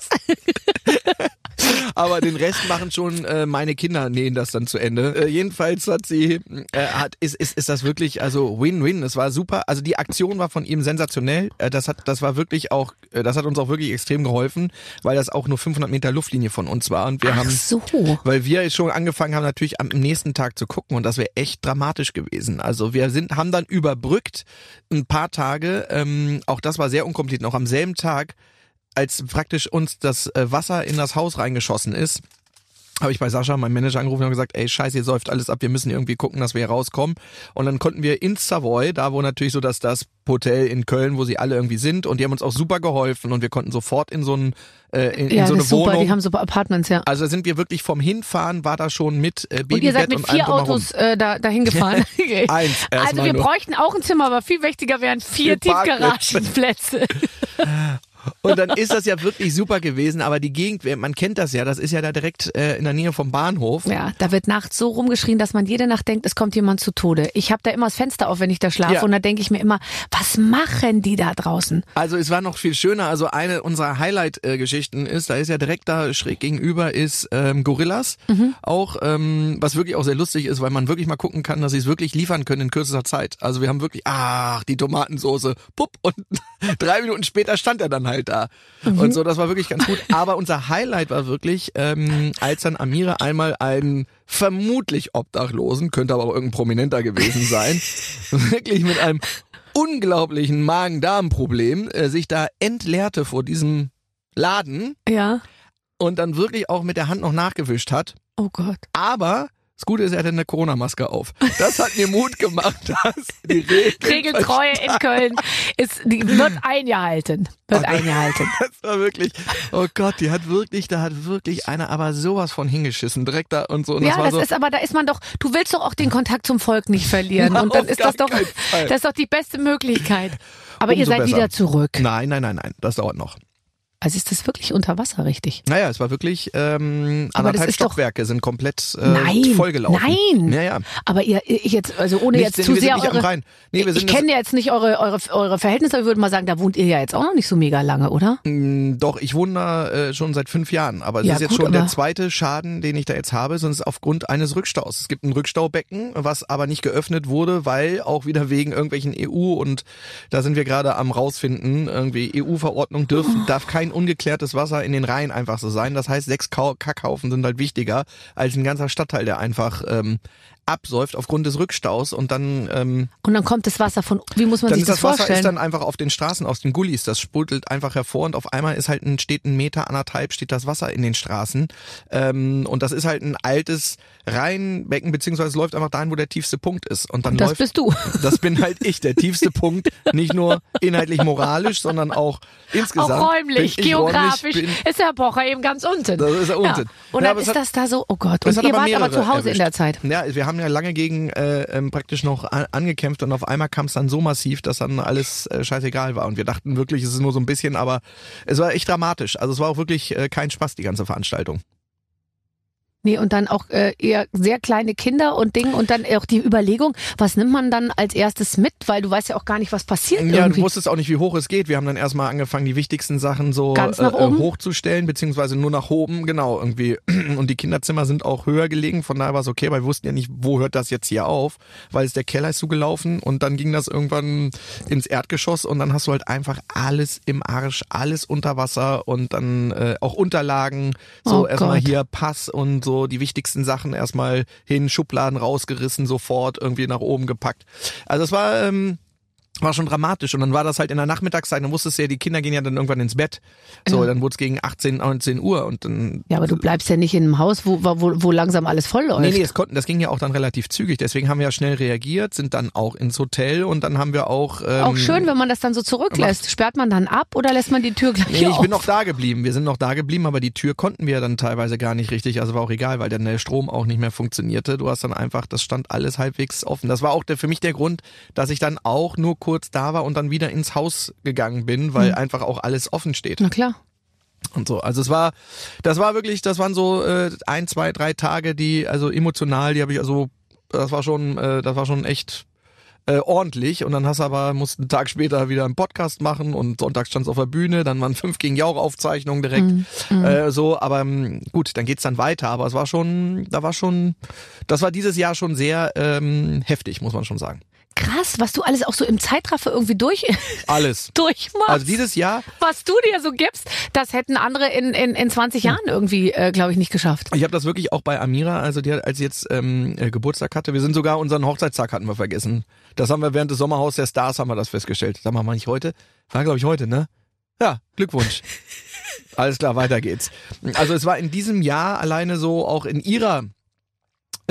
aber den Rest machen schon äh, meine Kinder nähen das dann zu Ende. Äh, jedenfalls hat sie äh, hat ist, ist ist das wirklich also Win-Win. Es war super. Also die Aktion war von ihm sensationell. Äh, das hat das war wirklich auch äh, das hat uns auch wirklich extrem geholfen, weil das auch nur 500 Meter Luftlinie von uns war und wir Ach haben so. weil wir schon angefangen haben natürlich am nächsten Tag zu gucken und das wäre echt dramatisch gewesen. Also wir sind haben dann überbrückt ein paar Tage. Ähm, auch das war sehr unkompliziert. Noch am selben Tag als praktisch uns das äh, Wasser in das Haus reingeschossen ist, habe ich bei Sascha, meinem Manager, angerufen und gesagt, ey, scheiße, ihr säuft alles ab, wir müssen irgendwie gucken, dass wir hier rauskommen. Und dann konnten wir in Savoy, da wo natürlich so das, das Hotel in Köln, wo sie alle irgendwie sind, und die haben uns auch super geholfen und wir konnten sofort in so, ein, äh, in, in Ja, so das eine ist super, Wohnung. die haben super Apartments, ja. also sind wir wirklich vom Hinfahren, war da schon mit äh, Babybett Und ihr seid mit vier. Autos äh, da, dahin gefahren. Eins Also wir nur. bräuchten auch ein Zimmer, aber viel wichtiger wären vier. Tiefgaragenplätze. Und dann ist das ja wirklich super gewesen, aber die Gegend, man kennt das ja, das ist ja da direkt äh, in der Nähe vom Bahnhof. Ja, da wird nachts so rumgeschrien, dass man jede Nacht denkt, es kommt jemand zu Tode. Ich habe da immer das Fenster auf, wenn ich da schlafe Ja. und da denke ich mir immer, was machen die da draußen? Also es war noch viel schöner. Also eine unserer Highlight-Geschichten ist, da ist ja direkt da schräg gegenüber ist ähm, Gorillas. Mhm. Auch, ähm, was wirklich auch sehr lustig ist, weil man wirklich mal gucken kann, dass sie es wirklich liefern können in kürzester Zeit. Also wir haben wirklich, ach, die Tomatensoße, pupp, und drei Minuten später stand er dann halt da. Mhm. Und so, das war wirklich ganz gut. Aber unser Highlight war wirklich, ähm, als dann Amira einmal einen vermutlich Obdachlosen, könnte aber auch irgendein Prominenter gewesen sein, wirklich mit einem unglaublichen Magen-Darm-Problem äh, sich da entleerte vor diesem Laden Ja. und dann wirklich auch mit der Hand noch nachgewischt hat. Oh Gott. Aber das Gute ist, er hatte eine Corona-Maske auf. Das hat mir Mut gemacht, dass die Regeln Regeltreue in Köln ist, die wird eingehalten. Wird eingehalten. Das war wirklich, oh Gott, die hat wirklich, da hat wirklich einer aber sowas von hingeschissen, direkt da und so. Und Ja, das das so, ist aber, da ist man doch, du willst doch auch den Kontakt zum Volk nicht verlieren. Und dann ist das doch, das ist doch die beste Möglichkeit. Aber ihr Umso seid besser. wieder zurück. Nein, nein, nein, nein, das dauert noch. Also ist das wirklich unter Wasser, richtig? Naja, es war wirklich ähm, anderthalb ist doch- Stockwerke sind komplett äh, Nein, vollgelaufen. nein. Ja, ja. Aber ihr, ich jetzt, also ohne Nicht, jetzt zu sehr eure. Nee, wir ich sind das- kenne jetzt nicht eure, eure, eure Verhältnisse, aber ich würde mal sagen, da wohnt ihr ja jetzt auch noch nicht so mega lange, oder? Mm, Doch, ich wohne da äh, schon seit fünf Jahren, aber es Ja, ist jetzt gut, schon der zweite Schaden, den ich da jetzt habe, sonst aufgrund eines Rückstaus. Es gibt ein Rückstaubecken, was aber nicht geöffnet wurde, weil auch wieder wegen irgendwelchen EU und da sind wir gerade am rausfinden, irgendwie EU-Verordnung dürfen, darf kein ungeklärtes Wasser in den Rhein einfach so sein. Das heißt, sechs Kackhaufen sind halt wichtiger als ein ganzer Stadtteil, der einfach ähm, absäuft aufgrund des Rückstaus und dann ähm, Und dann kommt das Wasser von, wie muss man dann sich das das Wasser vorstellen? ist dann einfach auf den Straßen aus den Gullis, das sprudelt einfach hervor und auf einmal ist halt ein steht ein Meter anderthalb steht das Wasser in den Straßen ähm, und das ist halt ein altes Rheinbecken beziehungsweise läuft einfach dahin, wo der tiefste Punkt ist und dann das läuft bist du. das bin halt ich, der tiefste Punkt, nicht nur inhaltlich moralisch, sondern auch insgesamt. Auch räumlich, geografisch räumlich, bin, ist Herr Pocher eben ganz unten. Das ist er unten. Ja. Und Ja, dann ist das da so, oh Gott. Und ihr wart aber zu Hause in erwischt. der Zeit. Ja, wir haben ja lange gegen äh, ähm, praktisch noch an, angekämpft und auf einmal kam es dann so massiv, dass dann alles äh, scheißegal war. Und wir dachten wirklich, es ist nur so ein bisschen, aber es war echt dramatisch. Also es war auch wirklich äh, kein Spaß, die ganze Veranstaltung. Nee, und dann auch äh, eher sehr kleine Kinder und Ding und dann auch die Überlegung, was nimmt man dann als erstes mit, weil du weißt ja auch gar nicht, was passiert Ja, irgendwie. du wusstest auch nicht, wie hoch es geht. Wir haben dann erstmal angefangen, die wichtigsten Sachen so äh, oben? hochzustellen, beziehungsweise nur nach oben, genau, irgendwie. Und die Kinderzimmer sind auch höher gelegen, von daher war es okay, weil wir wussten ja nicht, wo hört das jetzt hier auf, weil es der Keller ist zugelaufen und dann ging das irgendwann ins Erdgeschoss und dann hast du halt einfach alles im Arsch, alles unter Wasser und dann äh, auch Unterlagen, so Oh erstmal hier Pass und so die wichtigsten Sachen erstmal hin, Schubladen rausgerissen, sofort irgendwie nach oben gepackt. Also es war ähm, war schon dramatisch. Und dann war das halt in der Nachmittagszeit, dann wusstest du ja, die Kinder gehen ja dann irgendwann ins Bett. So, Ja. dann wurde es gegen 18, 19 Uhr und dann. Ja, aber du bleibst ja nicht in einem Haus, wo, wo, wo langsam alles voll läuft. Nee, nee, es konnten, das ging ja auch dann relativ zügig. Deswegen haben wir ja schnell reagiert, sind dann auch ins Hotel und dann haben wir auch. Ähm, Auch schön, wenn man das dann so zurücklässt. Sperrt man dann ab oder lässt man die Tür gleich Nee, ich auf? bin noch da geblieben. Wir sind noch da geblieben, aber die Tür konnten wir dann teilweise gar nicht richtig. Also war auch egal, weil dann der Strom auch nicht mehr funktionierte. Du hast dann einfach, das stand alles halbwegs offen. Das war auch der, für mich der Grund, dass ich dann auch nur kurz da war und dann wieder ins Haus gegangen bin, weil einfach auch alles offen steht Na klar. und so. Also es war, das war wirklich, das waren so äh, ein, zwei, drei Tage, die also emotional, die habe ich also, das war schon, äh, das war schon echt äh, ordentlich und dann hast du aber, musst einen Tag später wieder einen Podcast machen und Sonntag standst auf der Bühne, dann waren fünf gegen Jauch Aufzeichnungen direkt, Äh, so, aber ähm, gut, dann geht's dann weiter, aber es war schon, da war schon, das war dieses Jahr schon sehr ähm, heftig, muss man schon sagen. Krass, was du alles auch so im Zeitraffer irgendwie durch, Alles. durchmachst. Also dieses Jahr, was du dir so gibst, das hätten andere in, in, in 20 Jahren irgendwie, äh, glaube ich, nicht geschafft. Ich habe das wirklich auch bei Amira, also die hat, als sie jetzt ähm, äh, Geburtstag hatte, wir sind sogar unseren Hochzeitstag hatten wir vergessen. Das haben wir während des Sommerhaus der Stars haben wir das festgestellt. Sag mal nicht heute? War glaube ich heute, ne? Ja, Glückwunsch. Alles klar, weiter geht's. Also es war in diesem Jahr alleine so auch in ihrer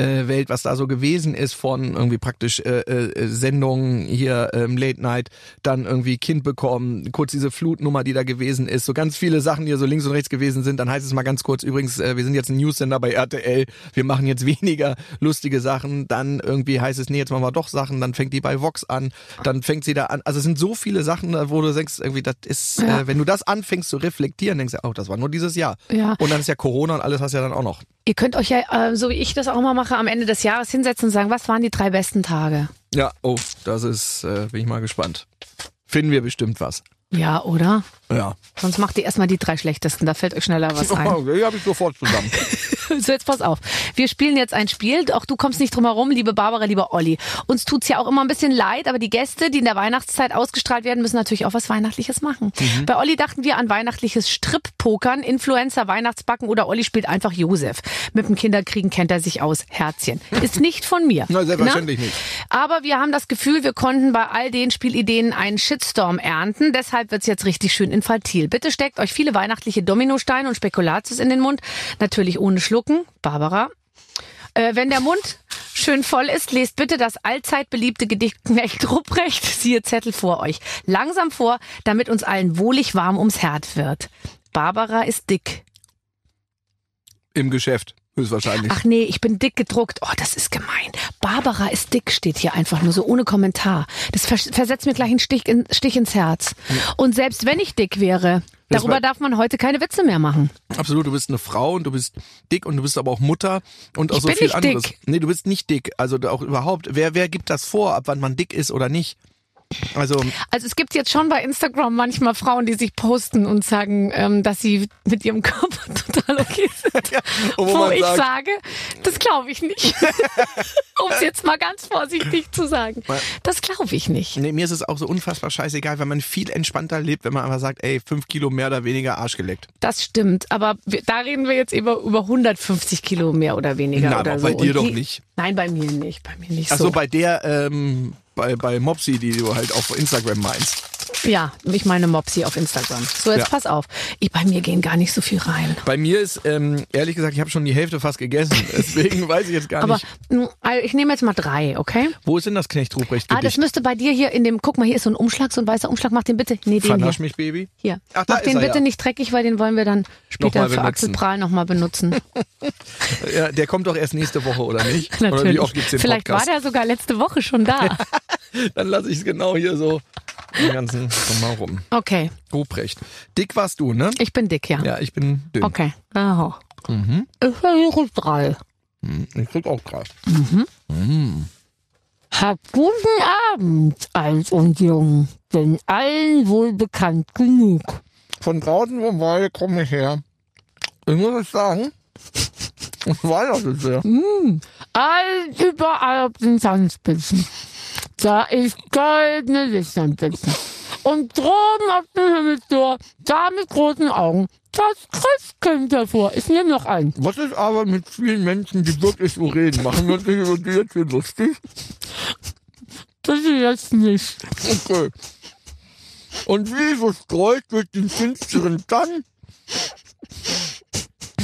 äh, Welt, was da so gewesen ist von irgendwie praktisch äh, äh, Sendungen hier ähm, Late Night, dann irgendwie Kind bekommen, kurz diese Flutnummer, die da gewesen ist, so ganz viele Sachen, die so links und rechts gewesen sind. Dann heißt es mal ganz kurz, übrigens, äh, wir sind jetzt ein Newsender bei RTL, wir machen jetzt weniger lustige Sachen. Dann irgendwie heißt es, nee, jetzt machen wir doch Sachen. Dann fängt die bei Vox an, dann fängt sie da an. Also es sind so viele Sachen, wo du denkst, irgendwie, das ist, Ja. äh, wenn du das anfängst zu reflektieren, denkst du, oh, das war nur dieses Jahr. Ja. Und dann ist ja Corona und alles hast du ja dann auch noch. Ihr könnt euch ja, äh, so wie ich das auch mal mache, am Ende des Jahres hinsetzen und sagen, was waren die drei besten Tage? Ja, oh, das ist, äh, bin ich mal gespannt. Finden wir bestimmt was. Ja, oder? Ja. Sonst macht ihr erstmal die drei schlechtesten, da fällt euch schneller was ein. Oh, die habe ich sofort zusammen. So, jetzt pass auf. Wir spielen jetzt ein Spiel. Auch du kommst nicht drum herum, liebe Barbara, lieber Olli. Uns tut's ja auch immer ein bisschen leid, aber die Gäste, die in der Weihnachtszeit ausgestrahlt werden, müssen natürlich auch was Weihnachtliches machen. Mhm. Bei Olli dachten wir an weihnachtliches Strip-Pokern, Influencer, Weihnachtsbacken oder Olli spielt einfach Josef. Mit dem Kinderkriegen kennt er sich aus. Herzchen. Ist nicht von mir. Na, selbstverständlich Na? nicht. Aber wir haben das Gefühl, wir konnten bei all den Spielideen einen Shitstorm ernten. Deshalb wird's jetzt richtig schön infantil. Bitte steckt euch viele weihnachtliche Dominosteine und Spekulatius in den Mund. Natürlich ohne Schlucken. Barbara. Äh, wenn der Mund schön voll ist, lest bitte das allzeit beliebte Gedicht Knecht Rupprecht, siehe Zettel vor euch. Langsam vor, damit uns allen wohlig warm ums Herd wird. Barbara ist dick. Im Geschäft, höchstwahrscheinlich. Ach nee, ich bin dick gedruckt. Oh, das ist gemein. Barbara ist dick steht hier einfach nur so ohne Kommentar. Das vers versetzt mir gleich einen Stich, in, Stich ins Herz. Und selbst wenn ich dick wäre, Das darüber darf man heute keine Witze mehr machen. Absolut, du bist eine Frau und du bist dick und du bist aber auch Mutter und auch Ich so bin viel nicht anderes. dick. Nee, du bist nicht dick. Also auch überhaupt, wer, wer gibt das vor, ab wann man dick ist oder nicht? Also, Also es gibt jetzt schon bei Instagram manchmal Frauen, die sich posten und sagen, ähm, dass sie mit ihrem Körper total okay sind. wo Wo man ich sagt- sage, das glaube ich nicht. um es jetzt mal ganz vorsichtig zu sagen. Das glaube ich nicht. nee, mir ist es auch so unfassbar scheißegal, weil man viel entspannter lebt, wenn man einfach sagt, ey, fünf Kilo mehr oder weniger Arsch geleckt. Das stimmt, aber wir, da reden wir jetzt über, über 150 Kilo mehr oder weniger. Na, oder aber so. bei dir Und doch die- nicht. Nein, bei mir nicht, bei mir nicht Ach so, so. bei der, ähm, bei, bei Mopsy, die du halt auf Instagram meinst. Ja, ich meine Mopsy auf Instagram. So, jetzt Ja. pass auf. Ich, bei mir gehen gar nicht so viel rein. Bei mir ist, ähm, ehrlich gesagt, ich habe schon die Hälfte fast gegessen. Deswegen weiß ich jetzt gar Aber nicht. mh, also ich nehme jetzt mal drei, okay? Wo ist denn das Knecht Ruprecht Ah, das müsste bei dir hier in dem, guck mal, hier ist so ein Umschlag, so ein weißer Umschlag. Mach den bitte, nee, den Vernasch hier. mich, Baby. Hier. Ach, Mach den er, bitte ja. nicht dreckig, weil den wollen wir dann später für. Axel Prahl nochmal benutzen. Ja, der kommt doch erst nächste Woche, oder nicht? Oder Natürlich. wie oft gibt's den Vielleicht Podcast? war der sogar letzte Woche schon da. Dann lasse ich es genau hier so den ganzen Sommer rum. Okay, Ruprecht. Dick warst du, ne? ich bin dick, ja. Ja, ich bin dünn. Okay. Aha. Mhm. Ich versuche drei. Hm, Ich krieg auch krass. Habt guten Abend, alt und jung, denn allen wohl bekannt genug. Von draußen vom Wald komme ich her. Ich muss es sagen. Ich weiß das sehr. All überall auf den Sandspitzen. Da ist goldene Lichter am Blitzen. Und droben auf dem Himmelstor, da mit großen Augen, das Christkind hervor. Ich nehme noch einen. Was ist aber mit vielen Menschen, die wirklich so reden? Machen wir uns nicht über die jetzt hier lustig? Das ist jetzt nicht. Okay. Und wie verstreut durch den finsteren Tann,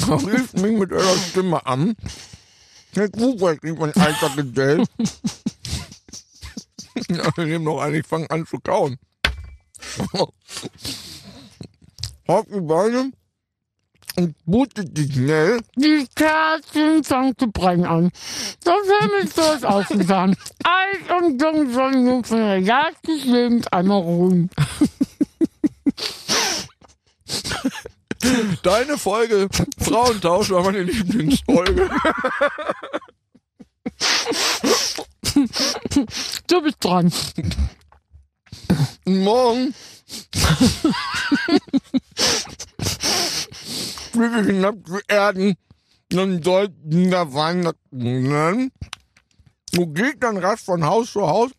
rief mich mit ihrer Stimme an. Herr Kuhberg, rief mein alter Gesell. Wir nehmen noch einen, ich fange an zu kauen. Hab die Beine und bootet schnell. Die Kerzen fangen zu brennen an. Das Himmelstor ist aufgefahren. Alt und jung sollen nun von der Jagd des Lebens einmal ruhen. Deine Folge Frauentausch war meine Lieblingsfolge. Du bist dran. Morgen fliege ich hinab zu Erden, dann sollten da Weihnachten. Du gehst dann rasch von Haus zu Haus,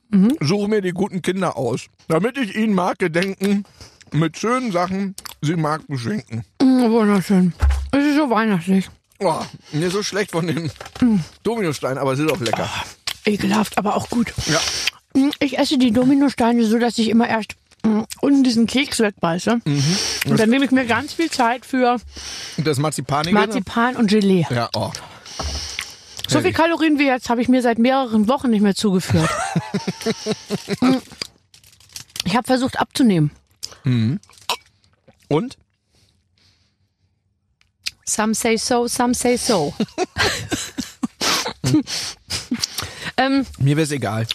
suche mir die guten Kinder aus, damit ich ihnen mag gedenken, mit schönen Sachen sie mag beschenken. Mm, Wunderschön. Es ist so weihnachtlich. Oh, mir so schlecht von dem Dominostein, aber es ist auch lecker. Ekelhaft, aber auch gut. Ja. Mm, Ich esse die Dominosteine so, dass ich immer erst mm, unten diesen Keks wegbeiße. Und dann nehme ich mir ganz viel Zeit für Das Marzipanige? Marzipan und Gelee. Ja, oh. So viel Kalorien wie jetzt habe ich mir seit mehreren Wochen nicht mehr zugeführt. Mm. ich habe versucht abzunehmen. Und? Some say so, some say so. ähm, Mir wäre es egal.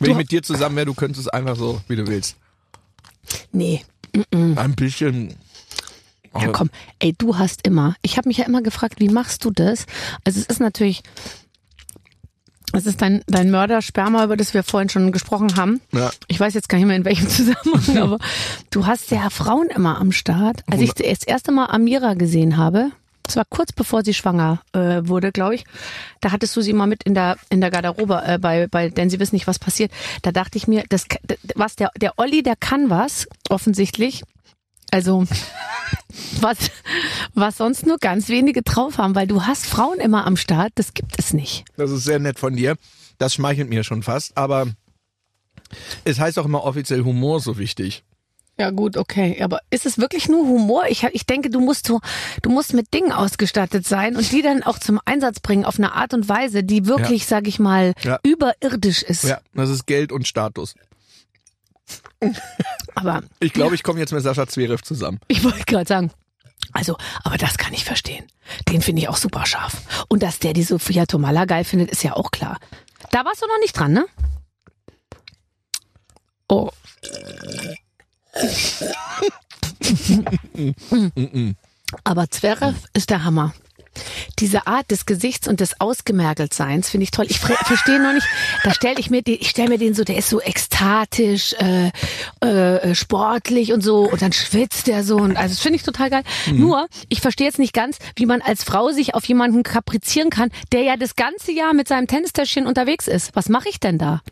Wenn ich mit dir zusammen wäre, du könntest es einfach so, wie du willst. nee. Ein bisschen. Ja, komm, ey, du hast immer. Ich habe mich ja immer gefragt, wie machst du das? Also es ist natürlich, es ist dein, dein Mördersperma, über das wir vorhin schon gesprochen haben. Ja. Ich weiß jetzt gar nicht mehr in welchem Zusammenhang, aber du hast ja Frauen immer am Start. Als ich das erste Mal Amira gesehen habe, das war kurz bevor sie schwanger äh, wurde, glaube ich. Da hattest du sie mal mit in der in der Garderobe äh, bei bei denn sie wissen nicht was passiert. Da dachte ich mir, das was der der Olli, der kann was offensichtlich. Also was was sonst nur ganz wenige drauf haben, weil du hast Frauen immer am Start, das gibt es nicht. Das ist sehr nett von dir. Das schmeichelt mir schon fast. Aber es heißt auch immer offiziell Humor so wichtig. Ja gut, okay, aber ist es wirklich nur Humor? Ich, ich denke, du musst so, du musst mit Dingen ausgestattet sein und die dann auch zum Einsatz bringen auf eine Art und Weise, die wirklich, sag ich mal, Ja. überirdisch ist. Ja, das ist Geld und Status. Aber Ich glaube, ich komme jetzt mit Sascha Zverev zusammen. ich wollte gerade sagen, also, aber das kann ich verstehen. Den finde ich auch super scharf. Und dass der die Sophia Tomala geil findet, ist ja auch klar. Da warst du noch nicht dran, ne? Oh. Aber Zverev ist der Hammer. Diese Art des Gesichts und des Ausgemergeltseins finde ich toll. Ich ver- verstehe noch nicht, da stelle ich mir den, ich stelle mir den so, der ist so ekstatisch, äh, äh, sportlich und so und dann schwitzt der so und also das finde ich total geil. Nur, ich verstehe jetzt nicht ganz, wie man als Frau sich auf jemanden kaprizieren kann, der ja das ganze Jahr mit seinem Tennistäschchen unterwegs ist. Was mache ich denn da?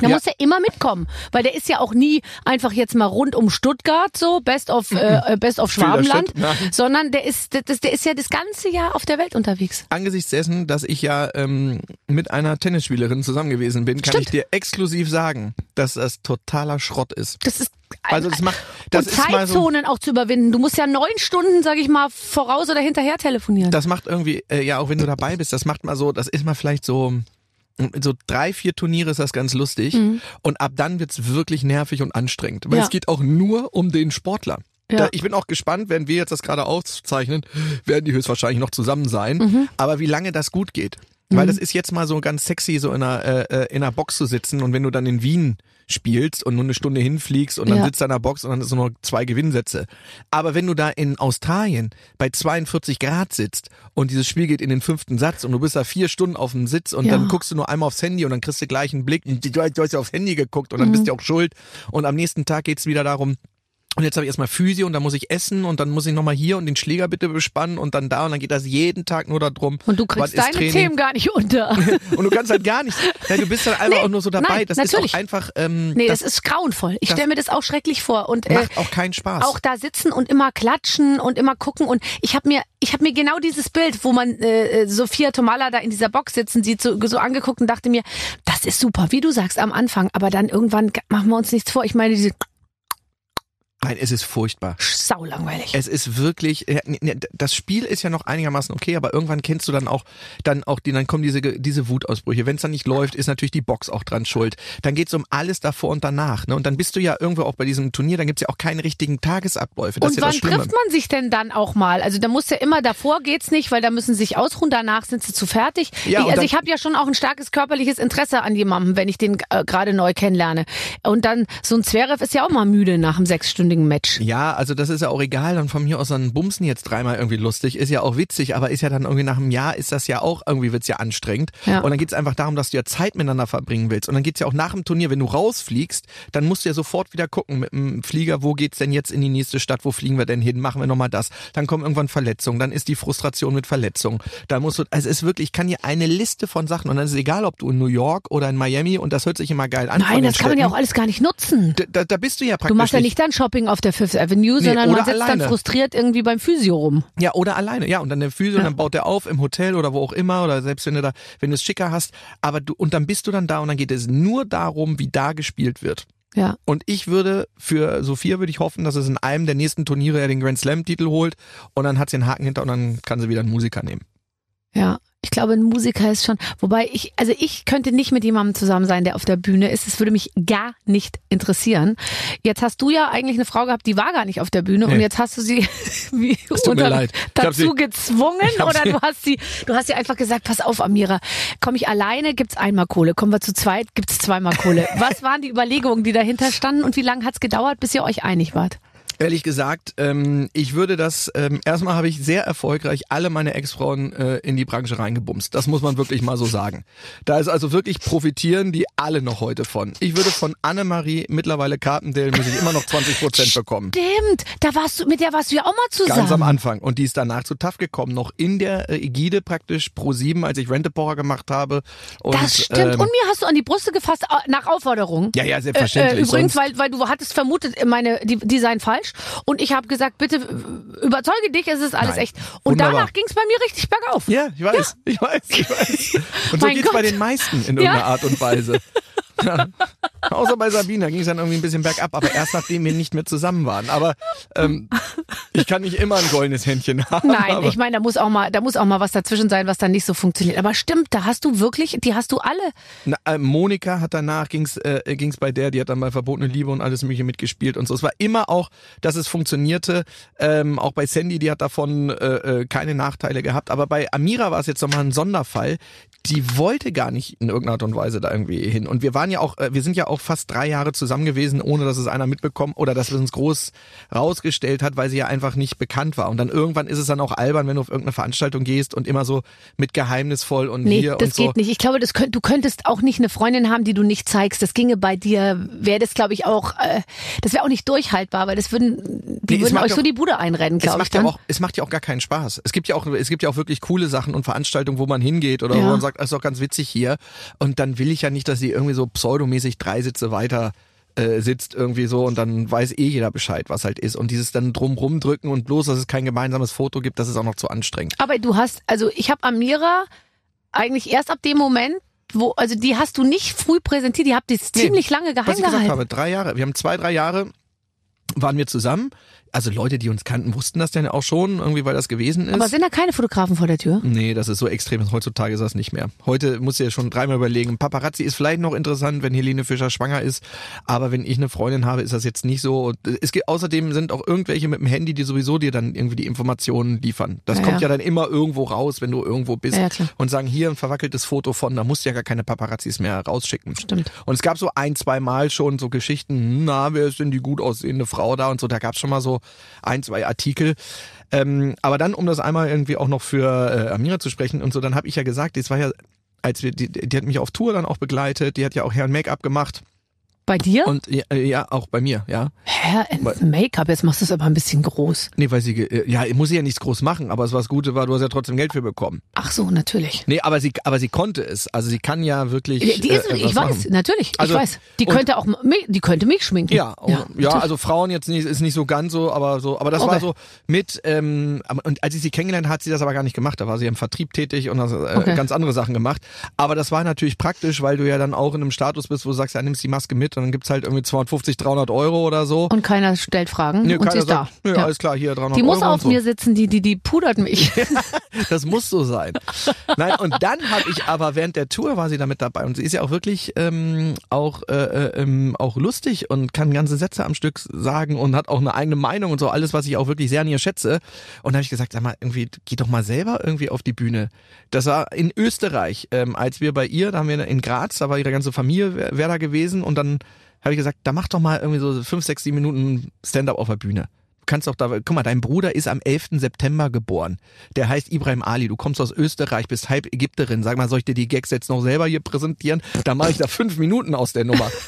Da Ja. muss er immer mitkommen, weil der ist ja auch nie einfach jetzt mal rund um Stuttgart so Best of äh, Best of Schwabenland, sondern der ist das, der ist ja das ganze Jahr auf der Welt unterwegs. Angesichts dessen, dass ich ja ähm, mit einer Tennisspielerin zusammen gewesen bin, kann Stimmt. ich dir exklusiv sagen, dass das totaler Schrott ist. Das ist Also das macht, das und ist mal so, Zeitzonen auch zu überwinden. Du musst ja neun Stunden, sag ich mal, voraus oder hinterher telefonieren. das macht irgendwie, äh, ja auch wenn du dabei bist, das macht mal so, das ist mal vielleicht so, so drei, vier Turniere ist das ganz lustig und ab dann wird's wirklich nervig und anstrengend, weil Mhm. Ja. es geht auch nur um den Sportler. Ja. Da, ich bin auch gespannt, wenn wir jetzt das gerade aufzeichnen, werden die höchstwahrscheinlich noch zusammen sein. Mhm. Aber wie lange das gut geht. Weil das ist jetzt mal so ganz sexy, so in einer, äh, äh, in einer Box zu sitzen und wenn du dann in Wien spielst und nur eine Stunde hinfliegst und dann Ja. sitzt du in der Box und dann ist nur noch zwei Gewinnsätze. Aber wenn du da in Australien bei 42 Grad sitzt und dieses Spiel geht in den fünften Satz und du bist da vier Stunden auf dem Sitz und Ja. dann guckst du nur einmal aufs Handy und dann kriegst du gleich einen Blick, du, du hast ja aufs Handy geguckt und dann bist du auch schuld und am nächsten Tag geht's wieder darum, und jetzt habe ich erstmal Physio und dann muss ich essen und dann muss ich nochmal hier und den Schläger bitte bespannen und dann da und dann geht das jeden Tag nur darum. und du kriegst deine Training? Themen gar nicht unter. Und du kannst halt gar nichts. Ja, du bist dann einfach Nee, auch nur so dabei. nein, das natürlich. ist auch einfach, ähm, Nee, das, das, ist grauenvoll. Ich stelle mir das auch schrecklich vor. Und äh, macht auch keinen Spaß. auch da sitzen und immer klatschen und immer gucken und ich habe mir ich habe mir genau dieses Bild, wo man äh, Sophia Tomala da in dieser Box sitzen sieht, so, so angeguckt und dachte mir, das Das ist super, wie du sagst am Anfang, aber dann irgendwann machen wir uns nichts vor. Ich meine, diese Nein, es ist furchtbar. saulangweilig. Es ist wirklich, das Spiel ist ja noch einigermaßen okay, aber irgendwann kennst du dann auch, dann auch die, dann kommen diese, diese Wutausbrüche. Wenn es dann nicht läuft, ist natürlich die Box auch dran schuld. Dann geht's um alles davor und danach. Ne? Und dann bist du ja irgendwo auch bei diesem Turnier, dann gibt's ja auch keine richtigen Tagesabläufe. Das Und ja wann trifft man sich denn dann auch mal? Also da muss ja immer davor geht's nicht, weil da müssen sie sich ausruhen, danach sind sie zu fertig. Ja, ich, also ich habe ja schon auch ein starkes körperliches Interesse an jemandem, wenn ich den äh, gerade neu kennenlerne. Und dann so ein Zverev ist ja auch mal müde nach einem sechsstündigen Match. Ja, also das ist ja auch egal. Dann von mir aus dann Bumsen jetzt dreimal irgendwie lustig. Ist ja auch witzig, aber ist ja dann irgendwie nach einem Jahr ist das ja auch irgendwie wird's ja anstrengend. Ja. Und dann geht's einfach darum, dass du ja Zeit miteinander verbringen willst. Und dann geht's ja auch nach dem Turnier, wenn du rausfliegst, dann musst du ja sofort wieder gucken mit dem Flieger, wo geht's denn jetzt in die nächste Stadt, wo fliegen wir denn hin, machen wir nochmal das. Dann kommen irgendwann Verletzungen, dann ist die Frustration mit Verletzungen. Da musst du, also es ist wirklich, ich kann hier eine Liste von Sachen und dann ist es egal, ob du in New York oder in Miami und das hört sich immer geil an. Nein, das kann man ja auch alles gar nicht nutzen. Da, da, da bist du ja praktisch Du machst ja nicht dann Shopping auf der Fifth Avenue, Nee, sondern man sitzt alleine. dann frustriert irgendwie beim Physio rum. Ja, oder alleine, ja. Und dann der Physio, Ja. dann baut der auf im Hotel oder wo auch immer, oder selbst wenn du da, wenn du es schicker hast. Aber du, und dann bist du dann da und dann geht es nur darum, wie da gespielt wird. Ja. Und ich würde, für Sophia würde ich hoffen, dass es in einem der nächsten Turniere er den Grand Slam Titel holt und dann hat sie einen Haken hinter und dann kann sie wieder einen Musiker nehmen. Ja, ich glaube, ein Musiker ist schon, wobei ich, also ich könnte nicht mit jemandem zusammen sein, der auf der Bühne ist. Es würde mich gar nicht interessieren. Jetzt hast du ja eigentlich eine Frau gehabt, die war gar nicht auf der Bühne und Nee. jetzt hast du sie wie unter- dazu sie- gezwungen oder sie- du hast sie, du hast ihr einfach gesagt, pass auf, Amira, komme ich alleine, gibt's einmal Kohle, kommen wir zu zweit, gibt's zweimal Kohle. Was waren die Überlegungen, die dahinter standen und wie lange hat's gedauert, bis ihr euch einig wart? Ehrlich gesagt, ähm, ich würde das, ähm, erstmal habe ich sehr erfolgreich alle meine Ex-Frauen äh, in die Branche reingebumst. Das muss man wirklich mal so sagen. Da ist also wirklich profitieren die alle noch heute von. Ich würde von Annemarie mittlerweile Carpendale muss ich immer noch 20 Prozent bekommen. Stimmt, da warst du, mit der warst du ja auch mal zusammen. Ganz am Anfang. Und die ist danach zu TAF gekommen, noch in der äh, Ägide praktisch pro sieben, als ich Rente-Pocher gemacht habe. Und, Das stimmt. ähm, und mir hast du an die Brüste gefasst äh, nach Aufforderung. ja, ja, Äh, selbstverständlich. äh, übrigens, Sonst- weil, weil du hattest vermutet, meine, die, die seien falsch. Und ich habe gesagt, bitte äh, überzeuge dich, es ist alles Nein. echt. Und Wunderbar. danach ging es bei mir richtig bergauf. Ja, ich weiß, ich weiß, ich weiß. Und so Mein geht's bei den meisten in Ja. irgendeiner Art und Weise. Ja. Außer bei Sabine, da ging es dann irgendwie ein bisschen bergab, aber erst nachdem wir nicht mehr zusammen waren. Aber ähm, ich kann nicht immer ein goldenes Händchen haben. Nein, ich meine, da muss auch mal, da muss auch mal was dazwischen sein, was dann nicht so funktioniert. Aber stimmt, da hast du wirklich, die hast du alle. Na, äh, Monika hat danach, ging's äh, ging's bei der, die hat dann bei Verbotene Liebe und alles mögliche mitgespielt und so. Es war immer auch, dass es funktionierte. Ähm, auch bei Sandy, die hat davon äh, äh, keine Nachteile gehabt. Aber bei Amira war es jetzt nochmal ein Sonderfall. Die wollte gar nicht in irgendeiner Art und Weise da irgendwie hin. Und wir waren ja auch, äh, wir sind ja auch fast drei Jahre zusammen gewesen, ohne dass es einer mitbekommen oder dass es uns groß rausgestellt hat, weil sie ja einfach nicht bekannt war. Und dann irgendwann ist es dann auch albern, wenn du auf irgendeine Veranstaltung gehst und immer so mit geheimnisvoll und Nee, hier das und so. geht nicht. Ich glaube, das könnt, du könntest auch nicht eine Freundin haben, die du nicht zeigst. Das ginge bei dir, wäre das, glaube ich, auch, äh, das wäre auch nicht durchhaltbar, weil das würden, die Nee, würden euch ja so die Bude einrennen, glaube ich. macht ja Dann. auch, es macht ja auch gar keinen Spaß. Es gibt ja auch, es gibt ja auch wirklich coole Sachen und Veranstaltungen, wo man hingeht oder wo Ja. man sagt, das ist doch ganz witzig hier. Und dann will ich ja nicht, dass sie irgendwie so pseudomäßig drei Sitze weiter äh, sitzt irgendwie so und dann weiß eh jeder Bescheid, was halt ist. Und dieses dann drumrum drücken und bloß, dass es kein gemeinsames Foto gibt, das ist auch noch zu anstrengend. Aber du hast, also ich habe Amira eigentlich erst ab dem Moment, wo, also die hast du nicht früh präsentiert, die habt ihr Nee, ziemlich lange geheim Was ich gesagt gehalten. habe, drei Jahre. Wir haben zwei, drei Jahre waren wir zusammen. Also Leute, die uns kannten, wussten das dann auch schon, irgendwie, weil das gewesen ist. Aber sind da keine Fotografen vor der Tür? Nee, das ist so extrem. Heutzutage ist das nicht mehr. Heute muss ja schon dreimal überlegen. Paparazzi ist vielleicht noch interessant, wenn Helene Fischer schwanger ist. Aber wenn ich eine Freundin habe, ist das jetzt nicht so. Und Es gibt, außerdem sind auch irgendwelche mit dem Handy, die sowieso dir dann irgendwie die Informationen liefern. Das Ja, kommt ja. ja dann immer irgendwo raus, wenn du irgendwo bist. Ja, und sagen, hier ein verwackeltes Foto von, da musst du ja gar keine Paparazzis mehr rausschicken. Stimmt. Und es gab so ein, zwei Mal schon so Geschichten, na, wer ist denn die gut aussehende Frau da und so. Da gab es schon mal so ein, zwei Artikel. Ähm, aber dann, um das einmal irgendwie auch noch für äh, Amira zu sprechen und so, dann habe ich ja gesagt, das war ja, als wir, die, die hat mich auf Tour dann auch begleitet, die hat ja auch Herrn Make-up gemacht. Bei dir? Und ja, äh, ja, auch bei mir, ja. Hä? Make-up, jetzt machst du es aber ein bisschen groß. Nee, weil sie, äh, ja, muss sie ja nichts groß machen, aber es was Gute war, du hast ja trotzdem Geld für bekommen. Ach so, natürlich. Nee, aber sie, aber sie konnte es. Also sie kann ja wirklich. Die, ist, äh, ich weiß, machen. natürlich, Also, ich weiß. Die könnte auch, die könnte mich schminken. Ja, ja, ja, also Frauen jetzt nicht, ist nicht so ganz so, aber so, aber das war Okay. so mit, ähm, und als ich sie kennengelernt hat sie das aber gar nicht gemacht, da war sie im Vertrieb tätig und hat äh, Okay. ganz andere Sachen gemacht. Aber das war natürlich praktisch, weil du ja dann auch in einem Status bist, wo du sagst, ja, nimmst die Maske mit dann gibt's halt irgendwie 250, 300 Euro oder so. Und keiner stellt Fragen Nee, und sie ist da. sagt, nö, Ja. alles klar, hier 300 Die muss Euro auf so. mir sitzen, die, die, die pudert mich. Das muss so sein. Nein, und dann habe ich aber während der Tour war sie damit dabei und sie ist ja auch wirklich ähm, auch äh, äh, ähm, auch lustig und kann ganze Sätze am Stück sagen und hat auch eine eigene Meinung und so alles, was ich auch wirklich sehr an ihr schätze. Und da habe ich gesagt, sag mal, irgendwie geh doch mal selber irgendwie auf die Bühne. Das war in Österreich, ähm, als wir bei ihr, da haben wir in Graz, da war ihre ganze Familie wär, wär da gewesen und dann habe ich gesagt, da mach doch mal irgendwie so fünf, sechs, sieben Minuten Stand-up auf der Bühne. Du kannst doch da, guck mal, dein Bruder ist am 11. September geboren. Der heißt Ibrahim Ali. Du kommst aus Österreich, bist halb Ägypterin. Sag mal, soll ich dir die Gags jetzt noch selber hier präsentieren? Da mache ich da fünf Minuten aus der Nummer.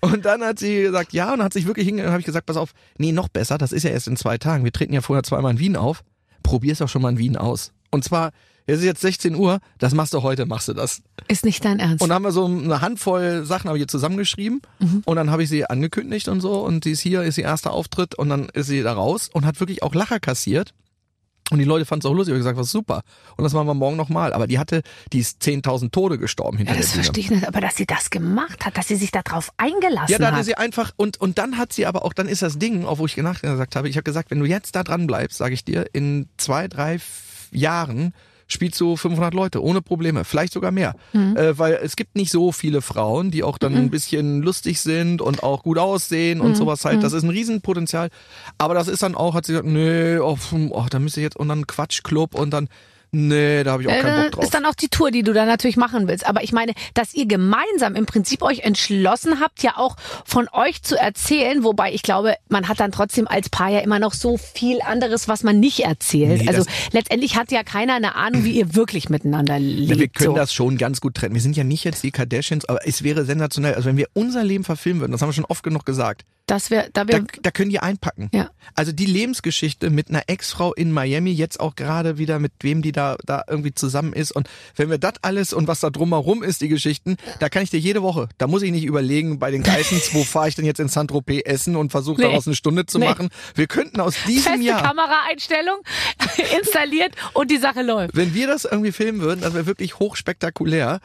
Und dann hat sie gesagt, ja, und hat sich wirklich hingegangen, habe ich gesagt, pass auf, nee, noch besser, das ist ja erst in zwei Tagen. Wir treten ja vorher zweimal in Wien auf. Probier's doch schon mal in Wien aus. Und zwar, es ist jetzt 16 Uhr, das machst du heute, machst du das. Ist nicht dein Ernst. Und dann haben wir so eine Handvoll Sachen habe ich zusammengeschrieben und dann habe ich sie angekündigt und so und sie ist hier, ist ihr erster Auftritt und dann ist sie da raus und hat wirklich auch Lacher kassiert. Und die Leute fanden es auch lustig. Ich habe gesagt, was super. Und das machen wir morgen nochmal. Aber die hatte, die ist 10.000 Tode gestorben hinter ja, das der Bühne. verstehe ich nicht. Aber dass sie das gemacht hat, dass sie sich darauf eingelassen Ja, da hatte hat. sie einfach und und dann hat sie aber auch dann ist das Ding, auf wo ich nach gesagt habe, ich habe gesagt, wenn du jetzt da dran bleibst, sage ich dir, in zwei, drei Jahren spielst du 500 Leute ohne Probleme, vielleicht sogar mehr, Mhm. äh, weil es gibt nicht so viele Frauen, die auch dann ein bisschen lustig sind und auch gut aussehen Mhm. und sowas halt. Das ist ein Riesenpotenzial. Aber das ist dann auch, hat sie gesagt, nee, oh, oh da müsste ich jetzt und dann Quatschclub und dann Nee, da habe ich auch keinen Äh, Bock drauf. ist dann auch die Tour, die du da natürlich machen willst. Aber ich meine, dass ihr gemeinsam im Prinzip euch entschlossen habt, ja auch von euch zu erzählen, wobei ich glaube, man hat dann trotzdem als Paar ja immer noch so viel anderes, was man nicht erzählt. Nee, also letztendlich hat ja keiner eine Ahnung, wie ihr wirklich miteinander lebt. Wir können so. das schon ganz gut trennen. Wir sind ja nicht jetzt die Kardashians, aber es wäre sensationell. Also wenn wir unser Leben verfilmen würden, das haben wir schon oft genug gesagt, Das wär, da da, wär, da können die einpacken. Ja. Also die Lebensgeschichte mit einer Ex-Frau in Miami, jetzt auch gerade wieder mit wem die da, da irgendwie zusammen ist. Und wenn wir das alles und was da drumherum ist, die Geschichten, da kann ich dir jede Woche, da muss ich nicht überlegen bei den Geissens, wo fahre ich denn jetzt in Saint-Tropez essen und versuche Nee. daraus eine Stunde zu Nee. machen. Wir könnten aus diesem feste Jahr... Kameraeinstellung installiert und die Sache läuft. Wenn wir das irgendwie filmen würden, das wäre wirklich hochspektakulär.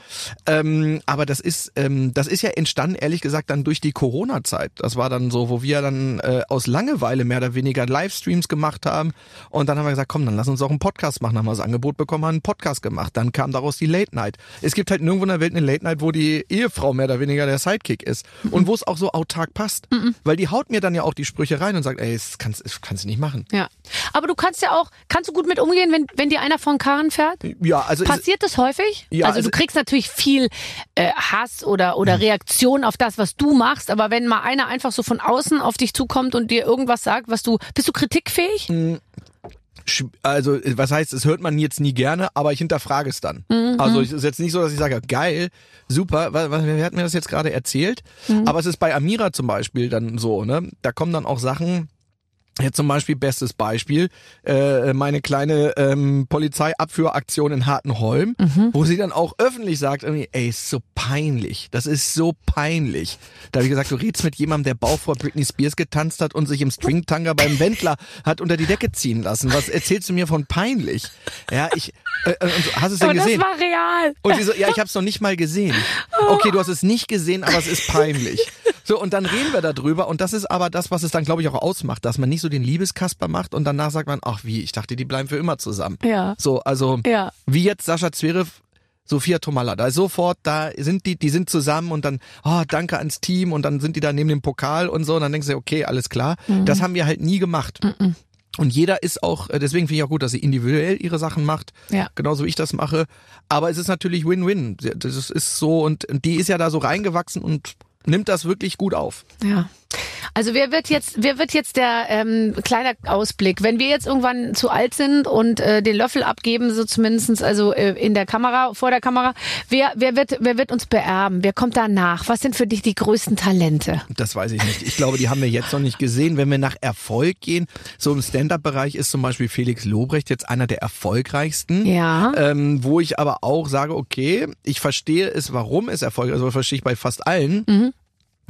Ähm, aber das ist, ähm, das ist ja entstanden, ehrlich gesagt, dann durch die Corona-Zeit. Das war dann so, wo wir dann äh, aus Langeweile mehr oder weniger Livestreams gemacht haben. Und dann haben wir gesagt, komm, dann lass uns auch einen Podcast machen. Dann haben wir das Angebot bekommen, haben einen Podcast gemacht. Dann kam daraus die Late Night. Es gibt halt nirgendwo in der Welt eine Late Night, wo die Ehefrau mehr oder weniger der Sidekick ist. Und wo es auch so autark passt. Weil die haut mir dann ja auch die Sprüche rein und sagt, ey, das kannst, das kannst du nicht machen. Ja. Aber du kannst ja auch, kannst du gut mit umgehen, wenn, wenn dir einer von Karren fährt? Ja, also Passiert das häufig? Ja, also, also- du kriegst natürlich viel äh, Hass oder, oder Reaktion auf das, was du machst, aber wenn mal einer einfach so von außen auf dich zukommt und dir irgendwas sagt, was du, bist du kritikfähig? Sch- also was heißt, es hört man jetzt nie gerne, aber ich hinterfrage es dann. Also es ist jetzt nicht so, dass ich sage, geil, super, wer hat mir das jetzt gerade erzählt? Aber es ist bei Amira zum Beispiel dann so, ne? Da kommen dann auch Sachen, Jetzt zum Beispiel, bestes Beispiel, äh, meine kleine ähm, Polizeiabführaktion in Hartenholm, wo sie dann auch öffentlich sagt, irgendwie, ey, ist so peinlich, das ist so peinlich. Da habe ich gesagt, du redest mit jemandem, der Bauch vor Britney Spears getanzt hat und sich im Stringtanger beim Wendler hat unter die Decke ziehen lassen. Was erzählst du mir von peinlich? Ja, ich, äh, äh, hast du es denn Aber das gesehen? war real. Und sie so, ja, ich habe es noch nicht mal gesehen. Okay, du hast es nicht gesehen, aber es ist peinlich. So, und dann reden wir darüber und das ist aber das, was es dann, glaube ich, auch ausmacht, dass man nicht so den Liebeskasper macht und danach sagt man, ach wie, ich dachte, die bleiben für immer zusammen. Ja. So, also Ja. wie jetzt Sascha Zverev, Sophia Tomalla, da ist sofort, da sind die, die sind zusammen und dann, oh, danke ans Team und dann sind die da neben dem Pokal und so und dann denkst du, okay, alles klar. Das haben wir halt nie gemacht. Und jeder ist auch, äh, deswegen finde ich auch gut, dass sie individuell ihre Sachen macht, Ja. genauso wie ich das mache. Aber es ist natürlich Win-Win. Das ist- ist so und die ist ja da so reingewachsen und nimmt das wirklich gut auf. Ja. Also wer wird jetzt, wer wird jetzt der ähm, kleiner Ausblick, wenn wir jetzt irgendwann zu alt sind und äh, den Löffel abgeben, so zumindestens also äh, in der Kamera, vor der Kamera, wer, wer wird, wer wird uns beerben? Wer kommt danach? Was sind für dich die größten Talente? Das weiß ich nicht. Ich glaube, die haben wir jetzt noch nicht gesehen. Wenn wir nach Erfolg gehen, so im Stand-up-Bereich ist zum Beispiel Felix Lobrecht jetzt einer der erfolgreichsten. Ja. Ähm, wo ich aber auch sage, okay, ich verstehe es, warum es erfolgreich ist, also verstehe ich bei fast allen. Mhm.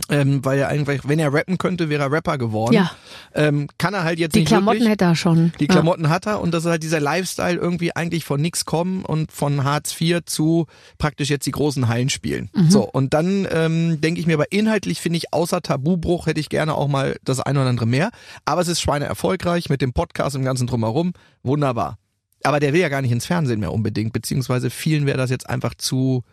Ähm, weil er eigentlich, wenn er rappen könnte, wäre er Rapper geworden. Ja. Ähm, kann er halt jetzt Die nicht Klamotten wirklich. hätte er schon. Die Ja. Klamotten hat er und das ist halt dieser Lifestyle irgendwie eigentlich von nix kommen und von Hartz IV zu praktisch jetzt die großen Hallen spielen. Mhm. So, und dann ähm, denke ich mir, aber inhaltlich finde ich, außer Tabubruch hätte ich gerne auch mal das eine oder andere mehr. Aber es ist Schweine erfolgreich mit dem Podcast und dem ganzen Drumherum. Wunderbar. Aber der will ja gar nicht ins Fernsehen mehr unbedingt, beziehungsweise vielen wäre das jetzt einfach zu.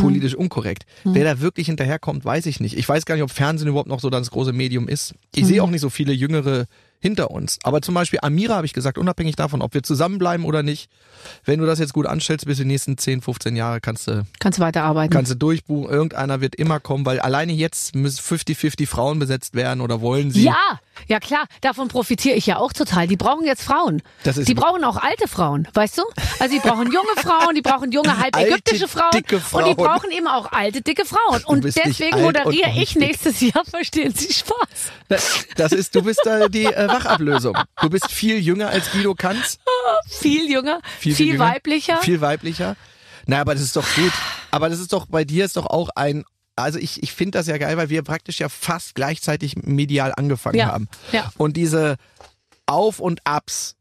Politisch unkorrekt. Wer da wirklich hinterherkommt, weiß ich nicht. Ich weiß gar nicht, ob Fernsehen überhaupt noch so das große Medium ist. Ich Mhm. sehe auch nicht so viele Jüngere hinter uns. Aber zum Beispiel Amira habe ich gesagt, unabhängig davon, ob wir zusammenbleiben oder nicht, wenn du das jetzt gut anstellst, bis die nächsten 10, 15 Jahre kannst du, Kannst weiterarbeiten. kannst du durchbuchen. Irgendeiner wird immer kommen, weil alleine jetzt müssen 50-50 Frauen besetzt werden oder wollen sie. Ja, ja klar, davon profitiere ich ja auch total. Die brauchen jetzt Frauen. Das ist- die brauchen auch alte Frauen, weißt du? Also die brauchen junge Frauen, die brauchen junge halb Alte, ägyptische Frauen dicke und die Frauen. brauchen eben auch alte dicke Frauen. Und deswegen moderiere ich nächstes Jahr, verstehen Sie Spaß. Das, das ist, du bist da die äh, Wachablösung. Du bist viel jünger als Guido Kanz. Viel jünger, viel, viel, jünger, weiblicher. Viel weiblicher. Na, aber das ist doch gut. Aber das ist doch, bei dir ist doch auch ein, also ich, ich finde das ja geil, weil wir praktisch ja fast gleichzeitig medial angefangen Ja, haben. ja. Und diese Auf und Abs,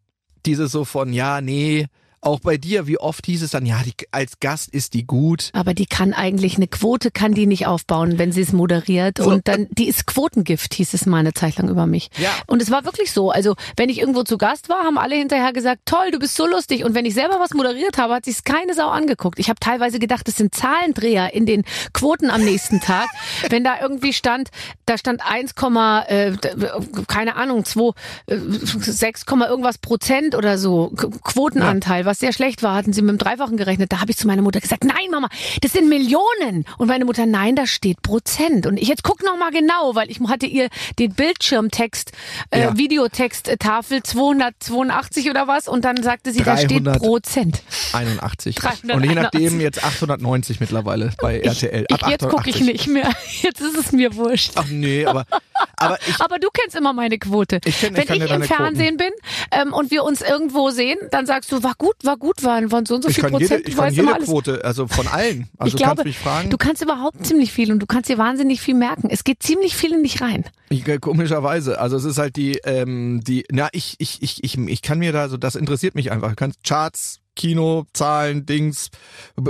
diese so von, ja, nee, auch bei dir, wie oft hieß es dann, ja, die, als Gast ist die gut. Aber die kann eigentlich eine Quote kann die nicht aufbauen, wenn sie es moderiert. So, und dann, die ist Quotengift, hieß es mal eine Zeit lang über mich. Ja. Und es war wirklich so. Also, wenn ich irgendwo zu Gast war, haben alle hinterher gesagt, toll, du bist so lustig. Und wenn ich selber was moderiert habe, hat sich's keine Sau angeguckt. Ich habe teilweise gedacht, das sind Zahlendreher in den Quoten am nächsten Tag. wenn da irgendwie stand, da stand 1, äh, keine Ahnung, 2, äh, 6, irgendwas Prozent oder so Qu- Quotenanteil, was sehr schlecht war, hatten sie mit dem Dreifachen gerechnet. Da habe ich zu meiner Mutter gesagt, nein Mama, das sind Millionen. Und meine Mutter, nein, da steht Prozent. Und ich jetzt guck noch mal genau, weil ich hatte ihr den Bildschirmtext, äh, Ja. Videotext, Tafel 282 oder was und dann sagte sie, da steht 300. Prozent. 81. 381. Und je nachdem jetzt 890 mittlerweile bei RTL. Ich, jetzt gucke ich nicht mehr. Jetzt ist es mir wurscht. Ach nee, aber, aber ich, Aber du kennst immer meine Quote. Ich kenn- ich Wenn ich im Fernsehen bin ähm, und wir uns irgendwo sehen, dann sagst du, war gut, war gut, waren, waren so und so ich viel kann jede, Prozent. ich du kann jede. Quote, also von allen. Also ich du glaube, kannst mich fragen. du kannst überhaupt ziemlich viel und du kannst dir wahnsinnig viel merken. Es geht ziemlich viel in dich rein. Ich, äh, komischerweise. Also es ist halt die, ähm, die, na, ich, ich, ich, ich, ich kann mir da so, das interessiert mich einfach. Du kannst Charts, Kino, Zahlen, Dings,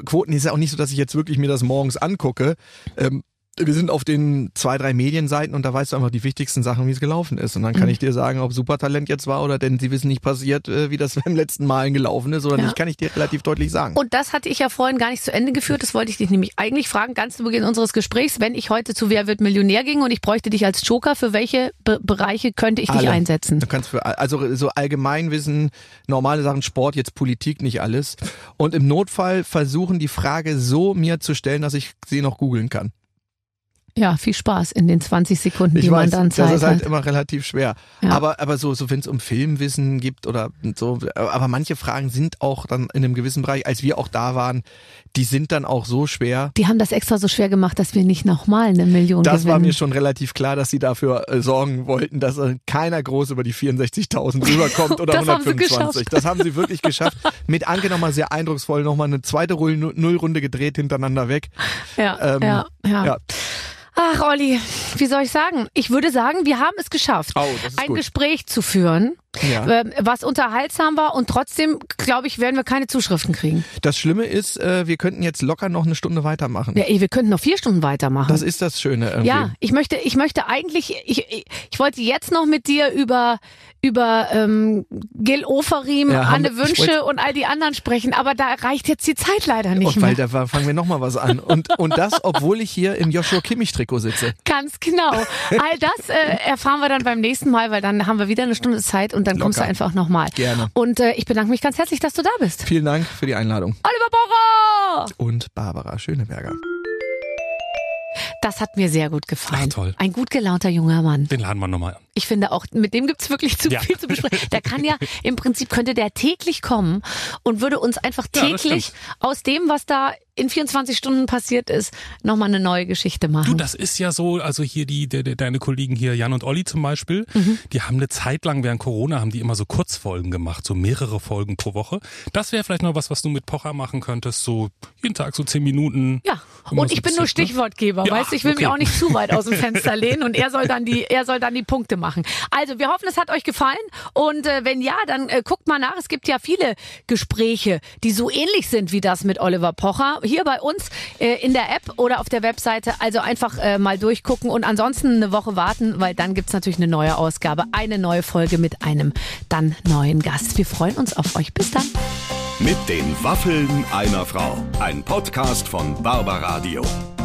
Quoten ist ja auch nicht so, dass ich jetzt wirklich mir das morgens angucke. Ähm, wir sind auf den zwei, drei Medienseiten und da weißt du einfach die wichtigsten Sachen, wie es gelaufen ist. Und dann Mhm. kann ich dir sagen, ob Supertalent jetzt war oder denn sie wissen nicht passiert, äh, wie das beim letzten Malen gelaufen ist oder Ja. nicht, kann ich dir relativ deutlich sagen. Und das hatte ich ja vorhin gar nicht zu Ende geführt. Das wollte ich dich nämlich eigentlich fragen, ganz zu Beginn unseres Gesprächs. Wenn ich heute zu Wer wird Millionär ging und ich bräuchte dich als Joker, für welche Be Bereiche könnte ich dich Alle. einsetzen? Du kannst für also so Allgemeinwissen, normale Sachen, Sport, jetzt Politik, nicht alles. Und im Notfall versuchen die Frage so mir zu stellen, dass ich sie noch googeln kann. Ja, viel Spaß in den 20 Sekunden, Ich die man weiß, dann das Zeit ist halt hat. immer relativ schwer. Ja. Aber aber so so wenn es um Filmwissen gibt oder so, aber manche Fragen sind auch dann in einem gewissen Bereich, als wir auch da waren, die sind dann auch so schwer. Die haben das extra so schwer gemacht, dass wir nicht nochmal eine Million Das gewinnen. war mir schon relativ klar, dass sie dafür äh, sorgen wollten, dass äh, keiner groß über die 64.000 rüberkommt oder Das haben sie 125. geschafft. Das haben sie wirklich geschafft. Mit Anke nochmal sehr eindrucksvoll, nochmal eine zweite Nullrunde gedreht hintereinander weg. ja, Ähm, ja, ja, ja. Ach, Olli, wie soll ich sagen? Ich würde sagen, wir haben es geschafft, Oh, ein gut. Gespräch zu führen, Ja. ähm, was unterhaltsam war und trotzdem, glaube ich, werden wir keine Zuschriften kriegen. Das Schlimme ist, äh, wir könnten jetzt locker noch eine Stunde weitermachen. Ja, ey, wir könnten noch vier Stunden weitermachen. Das ist das Schöne irgendwie. Ja, ich möchte, ich möchte eigentlich, ich, ich, ich wollte jetzt noch mit dir über über ähm, Gil Oferim, Ja, Anne Wünsche und all die anderen sprechen, aber da reicht jetzt die Zeit leider nicht Und weil mehr. da fangen wir nochmal was an. Und, und das, obwohl ich hier im Joshua Kimmich-Trikot sitze. Ganz genau. All das äh, erfahren wir dann beim nächsten Mal, weil dann haben wir wieder eine Stunde Zeit und dann kommst du Locker. einfach nochmal. Gerne. Und äh, ich bedanke mich ganz herzlich, dass du da bist. Vielen Dank für die Einladung. Oliver Borrer! Und Barbara Schöneberger. Das hat mir sehr gut gefallen. Ach, toll. Ein gut gelaunter junger Mann. Den laden wir nochmal an. Ich finde auch, mit dem gibt's wirklich zu Ja. viel zu besprechen. Der kann ja, im Prinzip könnte der täglich kommen und würde uns einfach Ja, täglich stimmt. aus dem, was da in 24 Stunden passiert ist, nochmal eine neue Geschichte machen. Du, das ist ja so, also hier die, de, de, deine Kollegen hier, Jan und Olli zum Beispiel, Mhm. die haben eine Zeit lang während Corona, haben die immer so Kurzfolgen gemacht, so mehrere Folgen pro Woche. Das wäre vielleicht noch was, was du mit Pocher machen könntest, so jeden Tag so zehn Minuten. Ja, und so ich bin nur ne? Stichwortgeber, Ja, weißt du, ich will mich okay. auch nicht zu weit aus dem Fenster lehnen und er soll dann die, er soll dann die Punkte machen. Also, wir hoffen, es hat euch gefallen und äh, wenn ja, dann äh, guckt mal nach, es gibt ja viele Gespräche, die so ähnlich sind wie das mit Oliver Pocher, hier bei uns äh, in der App oder auf der Webseite, also einfach äh, mal durchgucken und ansonsten eine Woche warten, weil dann gibt's natürlich eine neue Ausgabe, eine neue Folge mit einem dann neuen Gast. Wir freuen uns auf euch. Bis dann. Mit den Waffeln einer Frau. Ein Podcast von Barbaradio.